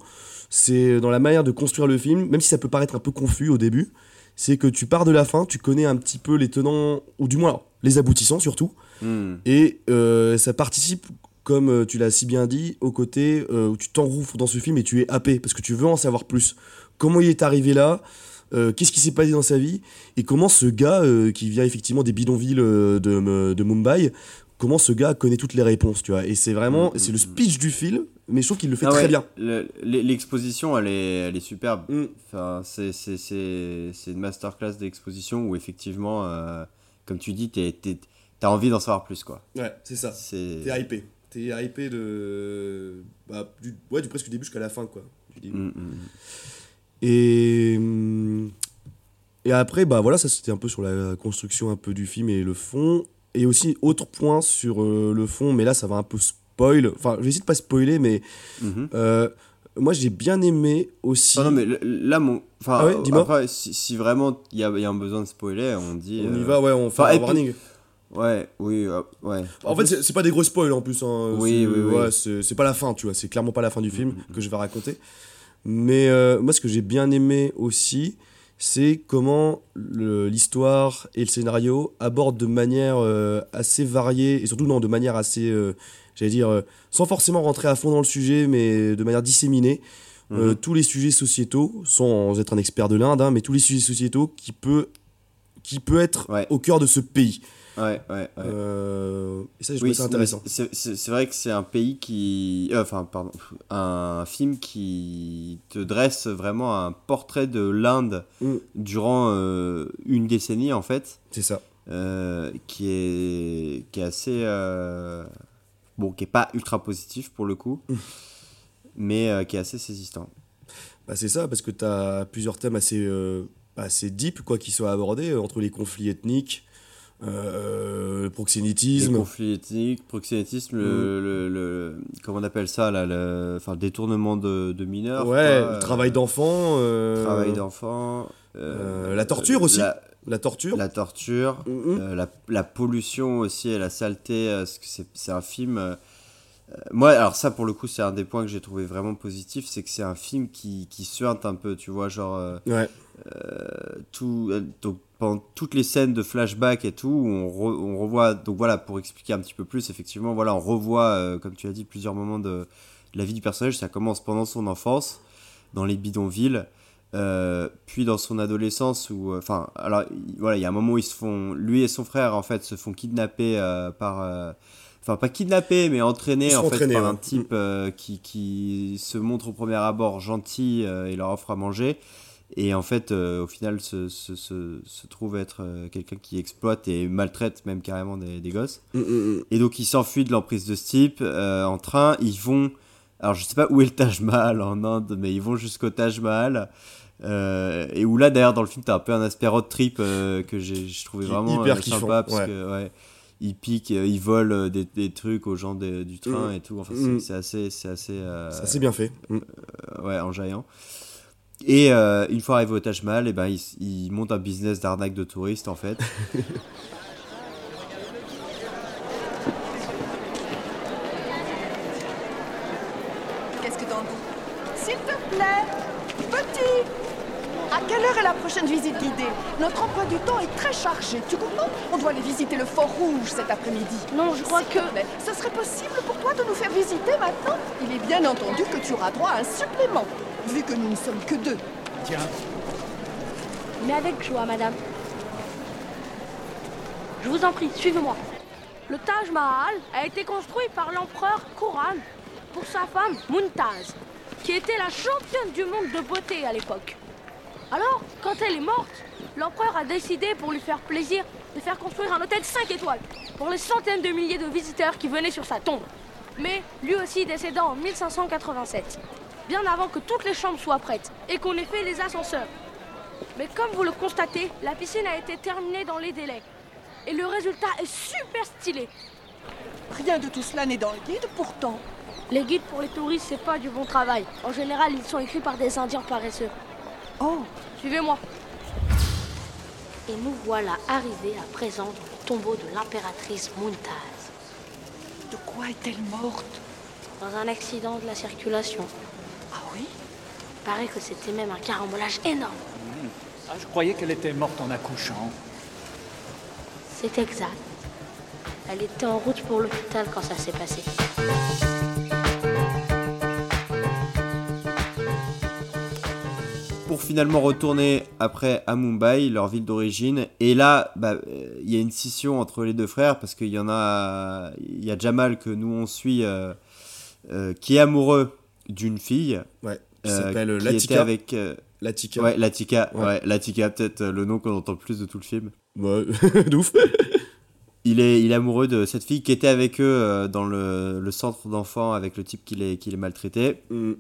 C'est dans la manière de construire le film, même si ça peut paraître un peu confus au début, c'est que tu pars de la fin, tu connais un petit peu les tenants, ou du moins les aboutissants surtout. hum. Et euh, ça participe, comme euh, tu l'as si bien dit, au côté euh, où tu t'engouffres dans ce film et tu es happé, parce que tu veux en savoir plus. Comment il est arrivé là euh, Qu'est-ce qui s'est passé dans sa vie Et comment ce gars, euh, qui vient effectivement des bidonvilles euh, de Mumbai, comment ce gars connaît toutes les réponses, tu vois Et c'est vraiment, Mm, c'est mm, le mm. speech du film, mais je trouve qu'il le fait Ah très bien. le- l'e- L'exposition, elle est, elle est superbe. Mm. Enfin, c'est, c'est, c'est, c'est une masterclass d'exposition où effectivement, euh, comme tu dis, t'es, t'es- t'as envie d'en savoir plus, quoi. Ouais, c'est ça. C'est... T'es hypé. T'es hypé de. Bah, du, ouais, du presque début jusqu'à la fin, quoi. Du. Mm, mm. Et, hum, et après, bah voilà, ça c'était un peu sur la construction un peu du film et le fond. Et aussi, autre point sur euh, le fond, mais là ça va un peu spoil. Enfin, je vais essayer de pas spoiler, mais Mhm. euh, moi j'ai bien aimé aussi. Ah non, mais là, mon... enfin, Ah ouais, après, si, si vraiment il y a, il y a un besoin de spoiler, on dit. on y euh, va, ouais, on fait enfin, un puis- warning. Ouais, oui, euh, ouais. En fait, c'est- pas des gros spoils en plus. hein. Oui, oui, oui. ouais, c'est c'est pas la fin, tu vois. C'est clairement pas la fin du film Mhm. que je vais raconter. Mais euh, moi, ce que j'ai bien aimé aussi, c'est comment l'histoire et le scénario abordent de manière euh, assez variée et surtout non, de manière assez, euh, j'allais dire, euh, sans forcément rentrer à fond dans le sujet, mais de manière disséminée, euh, tous les sujets sociétaux, sans être un expert de l'Inde, hein, mais tous les sujets sociétaux qui peut, qui peut être Ouais. au cœur de ce pays. Ouais, ouais, ouais. Euh, et ça, je Oui, trouve ça intéressant. c'est- vrai que c'est un pays qui. euh, Enfin, pardon. Un film qui te dresse vraiment un portrait de l'Inde Mm. durant euh, une décennie, en fait, C'est ça. qui, est, qui est assez. bon, qui est pas ultra positif pour le coup, Mm. mais qui est assez saisissant. Bah, c'est ça, parce que tu as plusieurs thèmes assez, assez deep quoi, qui sont abordés, entre les conflits ethniques, euh, le Les proxénétisme. conflits ethniques, proxénétisme, le, le, le- Comment on appelle ça, là le, Enfin, détournement de, de mineurs. Ouais, quoi, le travail euh, d'enfant. euh, Travail d'enfant. euh, la torture aussi. La, La torture. la torture. Mhm. euh, la, la pollution aussi et la saleté. euh, parce que c'est un film. euh, euh, moi, alors ça, pour le coup, c'est un des points que j'ai trouvé vraiment positif. C'est que c'est un film qui, qui suinte un peu, tu vois, genre. euh, Ouais. tout, euh, donc, pendant toutes les scènes de flashback et tout, on, re- on revoit, donc voilà, pour expliquer un petit peu plus, effectivement, voilà, on revoit, euh, comme tu as dit, plusieurs moments de, de la vie du personnage. Ça commence pendant son enfance, dans les bidonvilles, euh, puis dans son adolescence, où, euh, enfin, alors, il- voilà, il y a un moment où ils se font, lui et son frère, en fait, se font kidnapper par. Enfin, pas kidnapper, mais entraîner en fait par ouais. un type qui, qui se montre au premier abord gentil et leur offre à manger. Et en fait, euh, au final, se, se, se, se trouve être euh, quelqu'un qui exploite et maltraite même carrément des, des gosses. Mm, mm, mm. Et donc, ils s'enfuient de l'emprise de ce type euh, en train. Ils vont. Alors, je sais pas où est le Taj Mahal en Inde, mais ils vont jusqu'au Taj Mahal. Et où là, d'ailleurs, dans le film, t'as un peu un aspect road trip que j'ai je trouvais vraiment hyper sympa parce ouais. que ouais, ils piquent, ils volent des, des trucs aux gens du train et tout. Enfin, c'est- assez, c'est assez, assez bien fait. Ouais, enjaillant. Et euh, une fois arrivé au Taj Mahal, et ben, il, il monte un business d'arnaque de touristes en fait. Qu'est-ce que t'en dis S'il te plaît, petit À quelle heure est la prochaine visite guidée Notre emploi du temps est très chargé. Tu comprends? On doit aller visiter le Fort Rouge cet après-midi. Non, je crois que... plaît, ce serait possible pour toi de nous faire visiter maintenant? Il est bien entendu que tu auras droit à un supplément, vu que nous ne sommes que deux. Mais avec joie, madame. Je vous en prie, suivez-moi. Le Taj Mahal a été construit par l'empereur Khurram pour sa femme Mumtaz, qui était la championne du monde de beauté à l'époque. Alors, quand elle est morte, l'empereur a décidé, pour lui faire plaisir, de faire construire un hôtel 5 étoiles pour les centaines de milliers de visiteurs qui venaient sur sa tombe. Mais lui aussi décédant en 1587, bien avant que toutes les chambres soient prêtes et qu'on ait fait les ascenseurs. Mais comme vous le constatez, la piscine a été terminée dans les délais. Et le résultat est super stylé. Rien de tout cela n'est dans le guide, pourtant. Les guides pour les touristes, c'est pas du bon travail. En général, ils sont écrits par des Indiens paresseux. Oh, Suivez-moi. Et nous voilà arrivés à présent dans le tombeau de l'impératrice Mumtaz, de quoi est-elle morte? Dans un accident de la circulation. Ah oui? Il paraît que c'était même un carambolage énorme. Ah, je croyais qu'elle était morte en accouchant. C'est exact. Elle était en route pour l'hôpital quand ça s'est passé. Pour finalement retourner après à Mumbai, leur ville d'origine. Et là, bah, il y a une scission entre les deux frères parce qu'il y en a, il y a Jamal que nous on suit, euh, euh, qui est amoureux d'une fille. Ouais. Qui euh, s'appelle qui Latika. était avec Latika. ouais Latika Ouais. ouais, Latika peut-être le nom qu'on entend le plus de tout le film Ouais, de ouf. il est, il est amoureux de cette fille qui était avec eux dans le, le centre d'enfants avec le type qui les, qui les maltraitait Mm.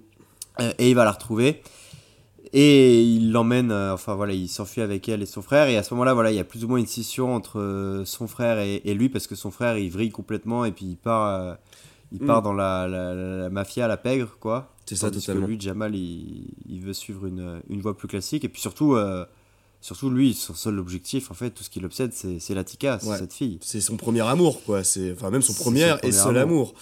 Et il va la retrouver et il l'emmène euh, enfin voilà il s'enfuit avec elle et son frère et à ce moment là voilà il y a plus ou moins une scission entre euh, son frère et, et lui parce que son frère il vrille complètement et puis il part euh, il Mm. part dans la, la, la- mafia la pègre quoi C'est ça, totalement. que lui Jamal il, il veut suivre une, une voie plus classique et puis surtout euh, surtout lui son seul objectif en fait tout ce qui l'obsède c'est Latika c'est Ouais. cette fille C'est son premier amour, quoi. C'est enfin même son premier son et seul amour. amour.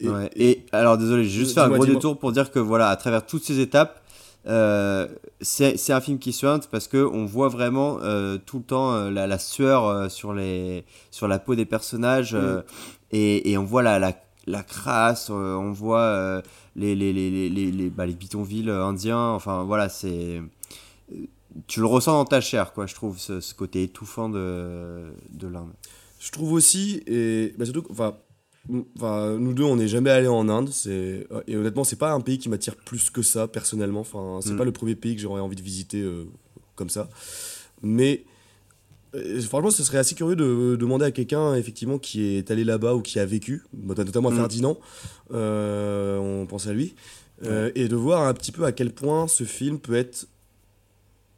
Et- Ouais, Et alors, désolé, j'ai juste fait un gros détour pour dire que voilà, à travers toutes ces étapes, euh, c'est un film qui suinte parce que on voit vraiment euh, tout le temps euh, la, la sueur euh, sur les sur la peau des personnages euh, et, et on voit la, la, la crasse, on voit les les les les bah, les bidonvilles indiens. Enfin voilà, c'est tu le ressens dans ta chair, quoi. Je trouve ce, ce côté étouffant de de l'Inde. Je trouve aussi, et bah, surtout, enfin, enfin, nous deux, on n'est jamais allés en Inde. C'est et honnêtement, c'est pas un pays qui m'attire plus que ça personnellement. Enfin, c'est Mm. pas le premier pays que j'aurais envie de visiter euh, comme ça. Mais euh, franchement, ce serait assez curieux de demander à quelqu'un effectivement qui est allé là-bas ou qui a vécu, notamment à Mm. Ferdinand. euh, on pense à lui. euh, et de voir un petit peu à quel point ce film peut être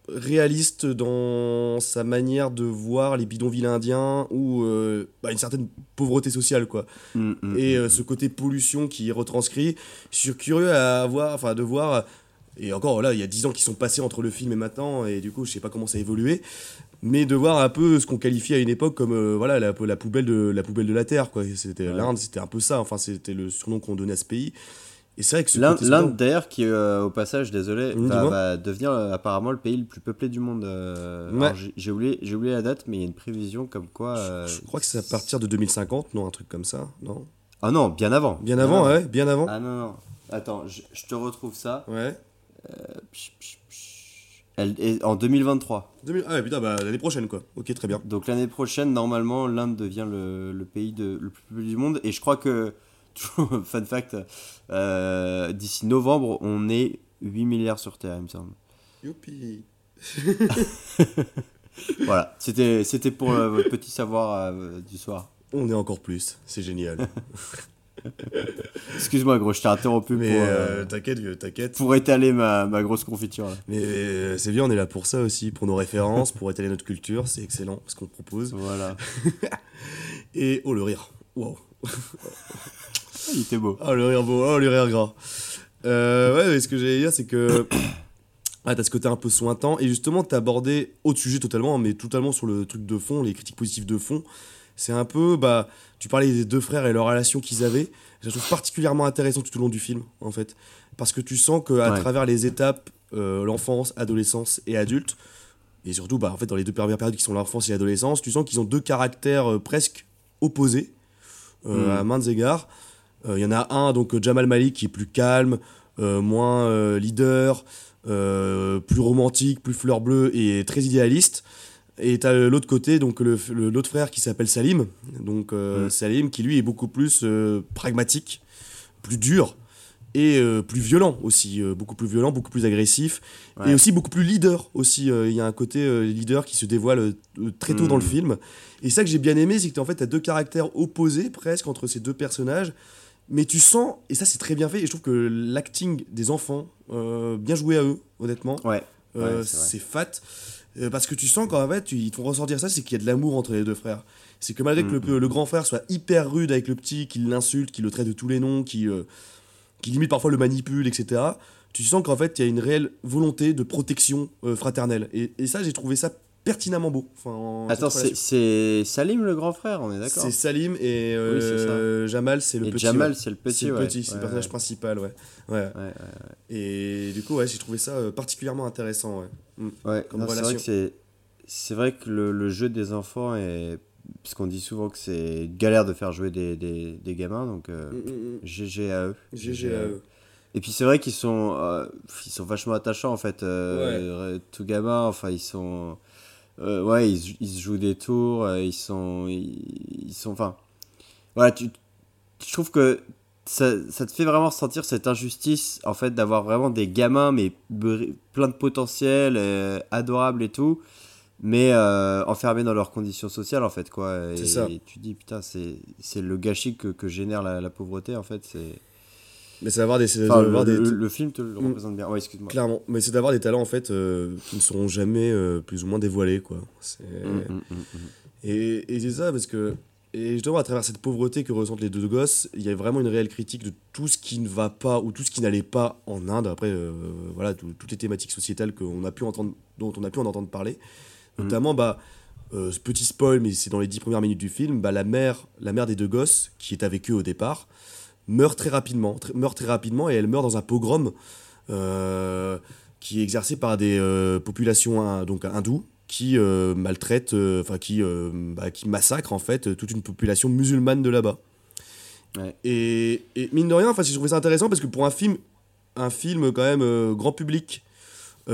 réaliste dans sa manière de voir les bidonvilles indiens ou euh, bah, une certaine pauvreté sociale quoi. Mm, mm, et mm. euh, ce côté pollution qui est retranscrit je suis curieux à voir enfin de voir et encore là il y a 10 ans qui sont passés entre le film et maintenant et du coup je sais pas comment ça a évolué mais de voir un peu ce qu'on qualifiait à une époque comme euh, voilà la, la poubelle de la poubelle de la terre quoi. C'était l'Inde c'était un peu ça enfin c'était le surnom qu'on donnait à ce pays et c'est vrai que ce L'Inde, d'ailleurs, qui euh, au passage, désolé, Mmh, va, devenir euh, apparemment le pays le plus peuplé du monde. euh, Ouais. j'ai, oublié, j'ai oublié la date, mais il y a une prévision comme quoi. je crois que c'est à partir de 2050 non un truc comme ça non? Ah non, bien avant. bien avant ouais bien avant Ah non non. Attends, je, je te retrouve ça. ouais Psh, psh, psh. Elle est en 2023. 2000 Ah ouais, putain, bah l'année prochaine quoi. Ok, très bien. Donc l'année prochaine, normalement, l'Inde devient le, le pays de, le plus peuplé du monde. Et je crois que, fun fact, euh, d'ici novembre, on est 8 milliards sur Terre, il me semble. Youpi. Voilà, c'était, c'était pour euh, votre petit savoir euh, du soir. On est encore plus, c'est génial. Excuse-moi, gros, je t'ai interrompu Mais pour, euh, t'inquiète, vieux, t'inquiète. pour étaler ma, ma grosse confiture. là. Mais euh, c'est bien, on est là pour ça aussi, pour nos références, pour étaler notre culture, c'est excellent ce qu'on propose. Voilà. Et oh le rire, waouh. Il était beau. Oh le rire beau, oh le rire gras. Euh, ouais, mais ce que j'allais dire, c'est que. Ah, t'as ce côté un peu sointant, et justement, t'as abordé autre sujet totalement, mais totalement sur le truc de fond, les critiques positives de fond. C'est un peu, bah, tu parlais des deux frères et leur relation qu'ils avaient. Je la trouve particulièrement intéressant tout au long du film, en fait. Parce que tu sens qu'à Ouais. travers les étapes, euh, l'enfance, adolescence et adulte, et surtout, bah, en fait, dans les deux premières périodes qui sont l'enfance et l'adolescence, tu sens qu'ils ont deux caractères euh, presque opposés euh, Mm. à maintes égards. Euh, Il y en a un, donc euh, Jamal Malik, qui est plus calme, euh, moins euh, leader, euh, plus romantique, plus fleur bleue et très idéaliste. Et t'as euh, l'autre côté, donc le- le- l'autre frère qui s'appelle Salim. Donc euh. Salim, qui lui est beaucoup plus euh, pragmatique, plus dur et euh, plus violent aussi, euh, beaucoup plus violent, beaucoup plus agressif Ouais. et aussi beaucoup plus leader aussi. euh, Il y a un côté euh, leader qui se dévoile euh, très tôt dans le Mm. film. Et ça que j'ai bien aimé, c'est que en fait, t'as deux caractères opposés presque entre ces deux personnages. Mais tu sens, et ça c'est très bien fait, et je trouve que l'acting des enfants, euh, bien joué à eux, honnêtement, Ouais. euh, Ouais, c'est fat. Euh, parce que tu sens qu'en fait, ils te font ressortir ça, c'est qu'il y a de l'amour entre les deux frères. C'est que malgré que Mm, le, le grand frère soit hyper rude avec le petit, qu'il l'insulte, qu'il le traite de tous les noms, qui, euh, qui limite parfois le manipule, etc., tu sens qu'en fait, il y a une réelle volonté de protection fraternelle. Et, et ça, j'ai trouvé ça pertinemment beau. Enfin, Attends, c'est, Salim le grand frère, on est d'accord C'est Salim et Oui, euh, Jamal, c'est le Et petit. Jamal, ouais. c'est le petit, C'est le ouais. petit, c'est le personnage principal, ouais. Et du coup, ouais, j'ai trouvé ça euh, particulièrement intéressant, ouais. Mm. Ouais, c'est vrai que c'est c'est vrai que le, le jeu des enfants est parce qu'on dit souvent que c'est galère de faire jouer des, des, des gamins donc euh, Mm, mm, mm. GG à eux. GG à eux. Et puis c'est vrai qu'ils sont euh, ils sont vachement attachants en fait tout gamin enfin ils sont euh, ouais ils, ils se jouent des tours euh, ils sont ils, ils sont enfin voilà tu je trouve que ça, ça te fait vraiment sentir cette injustice en fait d'avoir vraiment des gamins mais plein de potentiel euh, adorables et tout mais euh, enfermés dans leurs conditions sociales en fait quoi et, C'est ça. et tu dis putain c'est c'est le gâchis que, que génère la, la pauvreté en fait c'est Mais c'est d'avoir des, Enfin, le, des- le- le film te le Mm. représente bien ouais excuse-moi Clairement, mais c'est d'avoir des talents en fait euh, qui ne seront jamais euh, plus ou moins dévoilés quoi. Mm, mm. Et, et c'est ça parce que et justement à travers cette pauvreté que ressentent les deux gosses, il y a vraiment une réelle critique de tout ce qui ne va pas ou tout ce qui n'allait pas en Inde. Après euh, voilà tout- toutes les thématiques sociétales qu'on a pu entendre, dont on a pu en entendre parler, notamment bah ce petit spoil mais c'est dans les dix premières minutes du film, bah la mère la mère des deux gosses qui est avec eux au départ. Meurt très rapidement, meurt très rapidement et elle meurt dans un pogrom euh, qui est exercé par des euh, populations hein, donc hindoues qui euh, maltraitent, enfin qui, bah, qui massacrent en fait toute une population musulmane de là-bas. Ouais. Et, et mine de rien, enfin, j'ai trouvé ça intéressant parce que pour un film, un film quand même grand public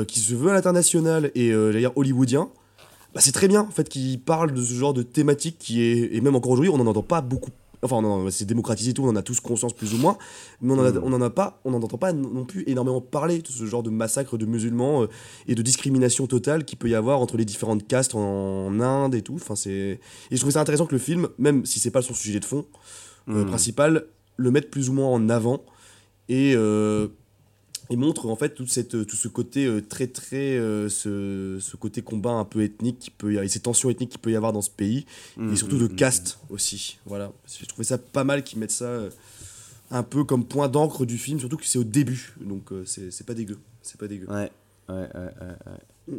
qui se veut à l'international et dire hollywoodien, bah, c'est très bien en fait qu'il parle de ce genre de thématique qui est et même encore aujourd'hui on n'en entend pas beaucoup. Enfin, non, c'est démocratisé tout, on en a tous conscience plus ou moins, mais on en, a- on en a pas, on n'en entend pas non plus énormément parler de ce genre de massacre de musulmans euh, et de discrimination totale qu'il peut y avoir entre les différentes castes en, en Inde et tout. Enfin, c'est et je trouvais ça intéressant que le film, même si c'est pas son sujet de fond euh, Mhm. principal, le mette plus ou moins en avant et euh, et montre en fait toute cette, tout ce côté euh, très très euh, ce, ce côté combat un peu ethnique qui peut y avoir, et ces tensions ethniques qu'il peut y avoir dans ce pays Mhm, et surtout de mhm, caste aussi voilà j'ai trouvé ça pas mal qu'ils mettent ça euh, un peu comme point d'encre du film surtout que c'est au début donc euh, c'est c'est pas dégueu c'est pas dégueu Ouais, ouais, ouais, ouais. ouais.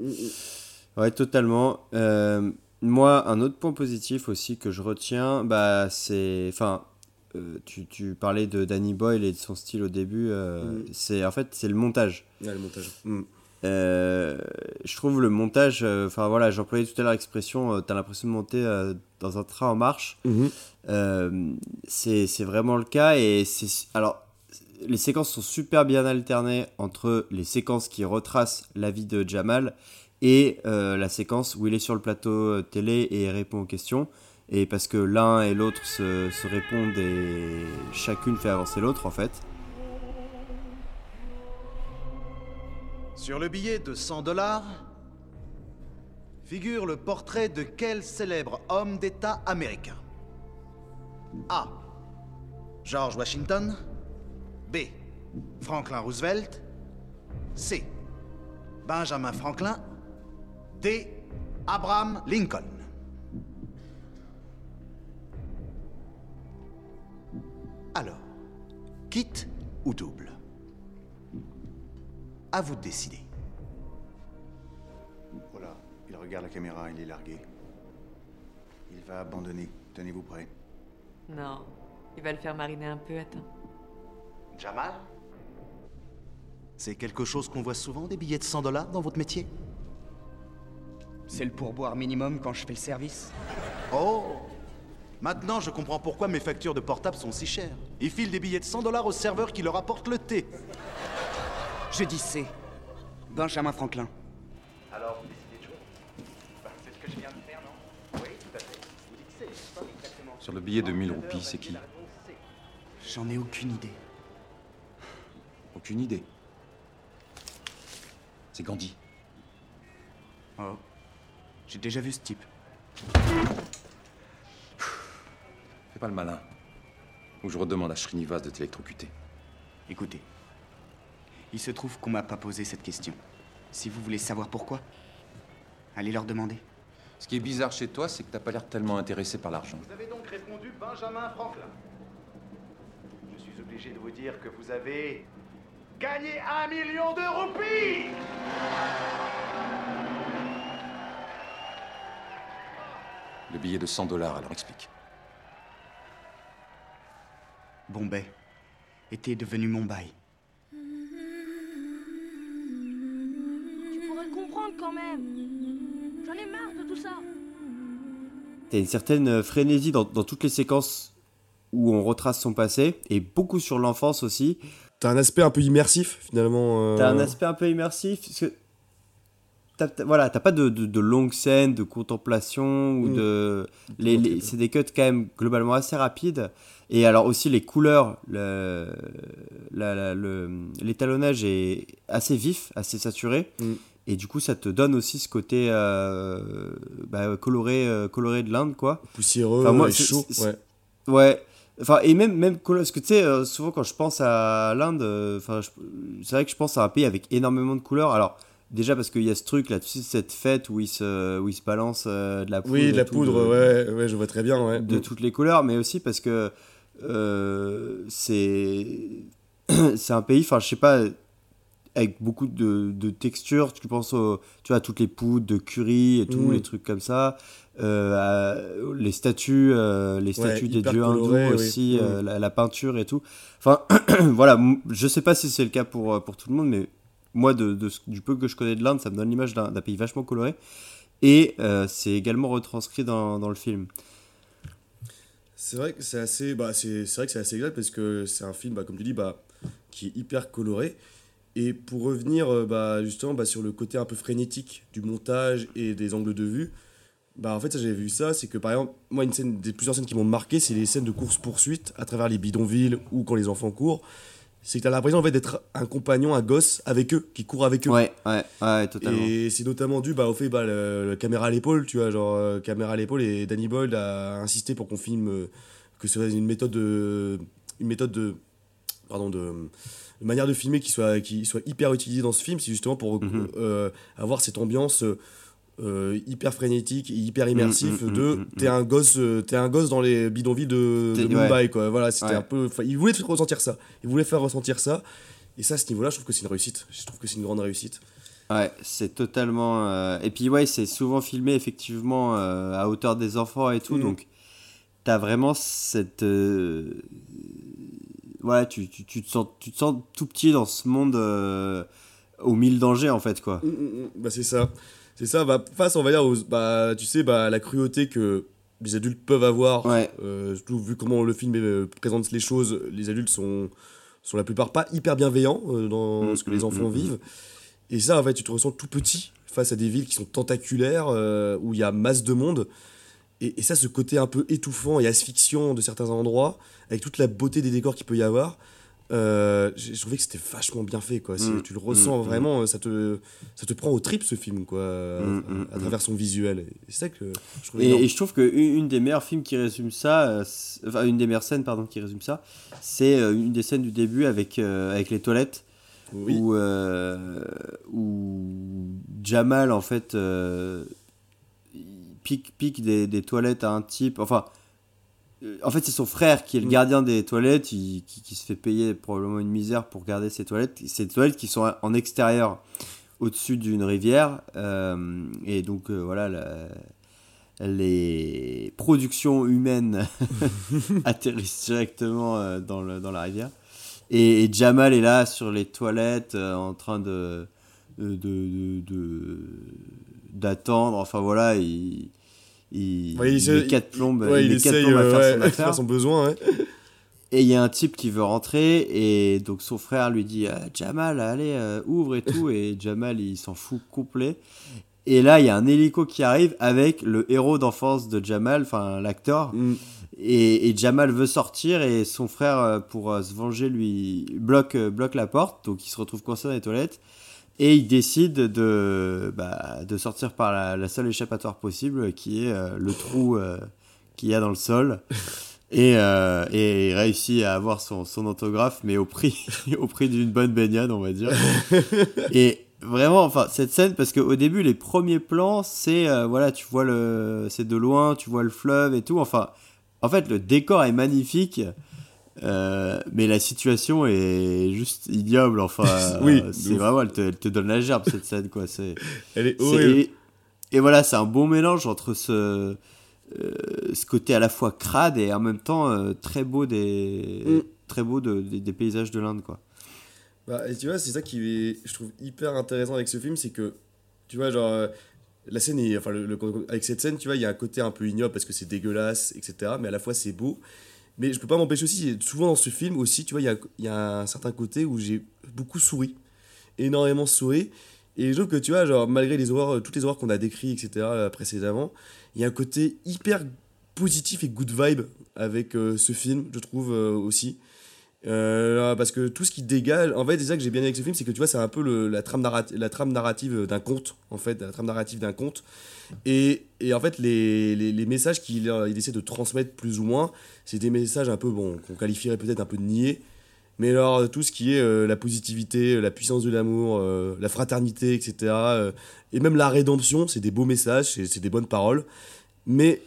Ouais, totalement. Euh, moi, un autre point positif aussi que je retiens, bah, c'est. Enfin, euh, tu, tu parlais de Danny Boyle et de son style au début. euh, Mhm. c'est En fait, c'est le montage. Ouais, le montage Mm. Euh, je trouve le montage. Enfin, voilà, j'employais tout à l'heure l'expression euh, t'as l'impression de monter dans un train en marche. Euh, c'est vraiment le cas et c'est alors les séquences sont super bien alternées entre les séquences qui retracent la vie de Jamal et la séquence où il est sur le plateau télé et répond aux questions et parce que l'un et l'autre se, répondent et chacune fait avancer l'autre en fait Sur le billet de 100 dollars figure le portrait de quel célèbre homme d'État américain? A. George Washington. B. Franklin Roosevelt. C. Benjamin Franklin. D. Abraham Lincoln. Quitte ou double À vous de décider. Voilà, il regarde la caméra, il est largué. Il va abandonner. Tenez-vous prêts. Non, il va le faire mariner un peu, attends. Jamal? C'est quelque chose qu'on voit souvent, des billets de 100 dollars dans votre métier? C'est le pourboire minimum quand je fais le service. Oh Maintenant, je comprends pourquoi mes factures de portable sont si chères. Ils filent des billets de 100 dollars aux serveurs qui leur apportent le thé. Je dis C. Benjamin Franklin. Alors, vous décidez de jouer C'est ce que je viens de faire, non? Oui, tout à fait. Vous dites c'est, n'est-ce pas exactement Sur le billet de 1000 roupies, c'est qui? J'en ai aucune idée. Aucune idée. C'est Gandhi. Oh. J'ai déjà vu ce type. Pas le malin. Ou je redemande à Srinivas de t'électrocuter. Écoutez. Il se trouve qu'on m'a pas posé cette question. Si vous voulez savoir pourquoi, allez leur demander. Ce qui est bizarre chez toi, c'est que t'as pas l'air tellement intéressé par l'argent. Vous avez donc répondu Benjamin Franklin. Je suis obligé de vous dire que vous avez gagné un million de roupies Le billet de 100 dollars, alors explique. Bombay était devenu Mumbai. Tu pourrais comprendre quand même. J'en ai marre de tout ça. T'as une certaine frénésie dans, dans toutes les séquences où on retrace son passé et beaucoup sur l'enfance aussi. T'as un aspect un peu immersif finalement. euh, T'as un aspect un peu immersif. Parce que voilà, t'as pas de, de, de longues scènes de contemplation ou Mm. de. Les, les- c'est des cuts quand même globalement assez rapides. Et alors aussi les couleurs, l'étalonnage est assez vif, assez saturé. Mm. Et du coup, ça te donne aussi ce côté euh, bah, coloré, euh, coloré de l'Inde, quoi. Poussiéreux Enfin, moi, et c'est- chaud. Ouais. Ouais. Enfin, et même, même parce que tu sais, euh, souvent quand je pense à l'Inde, enfin, c'est vrai que je pense à un pays avec énormément de couleurs. Alors, déjà parce qu'il y a ce truc là, tu sais, cette fête où ils se, où ils se balancent euh, de la poudre. Oui, de la poudre, de- ouais, ouais, je vois très bien, ouais. De Mm. toutes les couleurs, mais aussi parce que euh, c'est, c'est un pays, enfin, je sais pas, avec beaucoup de, de textures. Tu penses au, tu vois, à toutes les poudres de curry et tout, Mm. les trucs comme ça. Euh, à- les statues, euh, les Ouais, statues des dieux hindous coloré, oui. aussi, euh, Mm. la, la peinture et tout. Enfin, voilà, je sais pas si c'est le cas pour, pour tout le monde, mais moi, de, du peu que je connais de l'Inde, ça me donne l'image d'un pays vachement coloré. Et euh, c'est également retranscrit dans, dans le film. C'est vrai que c'est assez, bah, assez exact parce que c'est un film, bah, comme tu dis, bah, qui est hyper coloré. Et pour revenir euh, bah, justement bah, sur le côté un peu frénétique du montage et des angles de vue, bah, en fait, j'avais vu ça, c'est que par exemple, moi, une scène, des plusieurs scènes qui m'ont marqué, c'est les scènes de course-poursuite à travers les bidonvilles ou quand les enfants courent. C'est que tu as l'impression en fait, d'être un compagnon, un gosse avec eux, qui court avec eux. Ouais, ouais, ouais, totalement. Et c'est notamment dû bah, au fait, bah, le, le caméra à l'épaule, tu vois, genre euh, caméra à l'épaule, et Danny Boyle a insisté pour qu'on filme, euh, que ce soit une méthode de. Une méthode de. Pardon, de. Une manière de filmer qui soit, qui soit hyper utilisée dans ce film, c'est justement pour Mhm. euh, avoir cette ambiance euh, hyper frénétique et hyper immersif Mhm, mhm, de mhm, t'es un gosse euh, t'es un gosse dans les bidonvilles de, de Mumbai ouais. quoi voilà c'était Ouais. un peu il voulait te faire ressentir ça il voulait faire ressentir ça et ça à ce niveau là je trouve que c'est une réussite je trouve que c'est une grande réussite Ouais, c'est totalement. euh, Et puis, ouais, c'est souvent filmé effectivement euh, à hauteur des enfants et tout. Donc, t'as vraiment cette. Ouais, tu, tu, tu te sens, tu te sens tout petit dans ce monde aux mille dangers en fait, quoi. Mm, mm, mm. Bah c'est ça. C'est ça, bah, face, on va dire, aux, bah, tu sais, bah, la cruauté que les adultes peuvent avoir, euh, surtout vu comment le film euh, présente les choses, les adultes sont, sont la plupart pas hyper bienveillants euh, dans Mm, ce que les mm, enfants mm, vivent. Et ça, en fait, tu te ressens tout petit face à des villes qui sont tentaculaires, où il y a masse de monde. Et, et ça, ce côté un peu étouffant et asphyxiant de certains endroits, avec toute la beauté des décors qu'il peut y avoir, euh, j'ai- je trouvais que c'était vachement bien fait. Quoi. Mm, tu le ressens mm, vraiment, ça te, ça te prend au trip ce film, quoi, à- Mm, à, mm, travers son visuel. Et c'est ça que je trouvais Et, je trouve que une une des meilleures films qui résume ça, euh, enfin une des meilleures scènes pardon qui résume ça, c'est euh, une des scènes du début avec euh, avec les toilettes où euh, où Jamal en fait euh, pique pique des, des toilettes à un type, enfin euh, en fait c'est son frère qui est le Mm. gardien des toilettes, il- qui, qui se fait payer probablement une misère pour garder ces toilettes, ces toilettes qui sont en extérieur au-dessus d'une rivière euh, et donc euh, voilà la- les productions humaines atterrissent directement euh, dans, le, dans la rivière. Et, et Jamal est là sur les toilettes euh, en train de de- de- de- d'attendre. Enfin voilà, il, il, Ouais, il il met quatre plombes, ouais, il il met quatre essaye, plombes à euh, faire ouais, son affaire. faire son besoin. Et il y a un type qui veut rentrer et donc son frère lui dit euh, Jamal allez euh, ouvre et tout et Jamal il s'en fout complet. Et là il y a un hélico qui arrive avec le héros d'enfance de Jamal, enfin l'acteur. Mm. Et, et Jamal veut sortir et son frère euh, pour euh, se venger lui bloque euh, bloque la porte donc il se retrouve coincé dans les toilettes et il décide de bah, de sortir par la, la seule échappatoire possible qui est euh, le trou euh, qu'il y a dans le sol. Et, euh, et il réussit à avoir son, son autographe, mais au prix, au prix d'une bonne baignade, on va dire. et vraiment, enfin, cette scène, parce qu'au début, les premiers plans, c'est, voilà, tu vois le, c'est de loin, tu vois le fleuve et tout. Enfin, en fait, le décor est magnifique, euh, mais la situation est juste ignoble. Enfin, Oui, euh, c'est vraiment, elle te, elle te donne la gerbe, cette scène, quoi. C'est, Elle est horrible. et, et voilà, c'est un bon mélange entre ce, euh, ce côté à la fois crade et en même temps euh, très beau des, Mm. très beau de- des, des paysages de l'Inde, quoi. Bah, et tu vois, c'est ça qui est, je trouve hyper intéressant avec ce film, c'est que, tu vois, genre, la scène, est- enfin, le- le- avec cette scène, tu vois, il y a un côté un peu ignoble parce que c'est dégueulasse, etc. Mais à la fois, c'est beau. Mais je peux pas m'empêcher aussi, souvent dans ce film aussi, tu vois, il y a, y a un certain côté où j'ai beaucoup souri, énormément souri. Et je trouve que, tu vois, genre, malgré les horreurs, toutes les horreurs qu'on a décrites, etc., euh, précédemment, il y a un côté hyper positif et good vibe avec euh, ce film, je trouve euh, aussi. Euh, parce que tout ce qui dégage, en fait, c'est ça que j'ai bien aimé avec ce film, c'est que tu vois, c'est un peu le- la, trame narrative, la trame narrative d'un conte, en fait, la trame narrative d'un conte. Et, et en fait, les, les, les messages qu'il euh, il essaie de transmettre plus ou moins, c'est des messages un peu, bon, qu'on qualifierait peut-être un peu de niais. Mais alors, tout ce qui est euh, la positivité, la puissance de l'amour, euh, la fraternité, etc. euh, et même la rédemption, c'est des beaux messages, c'est c'est des bonnes paroles. Mais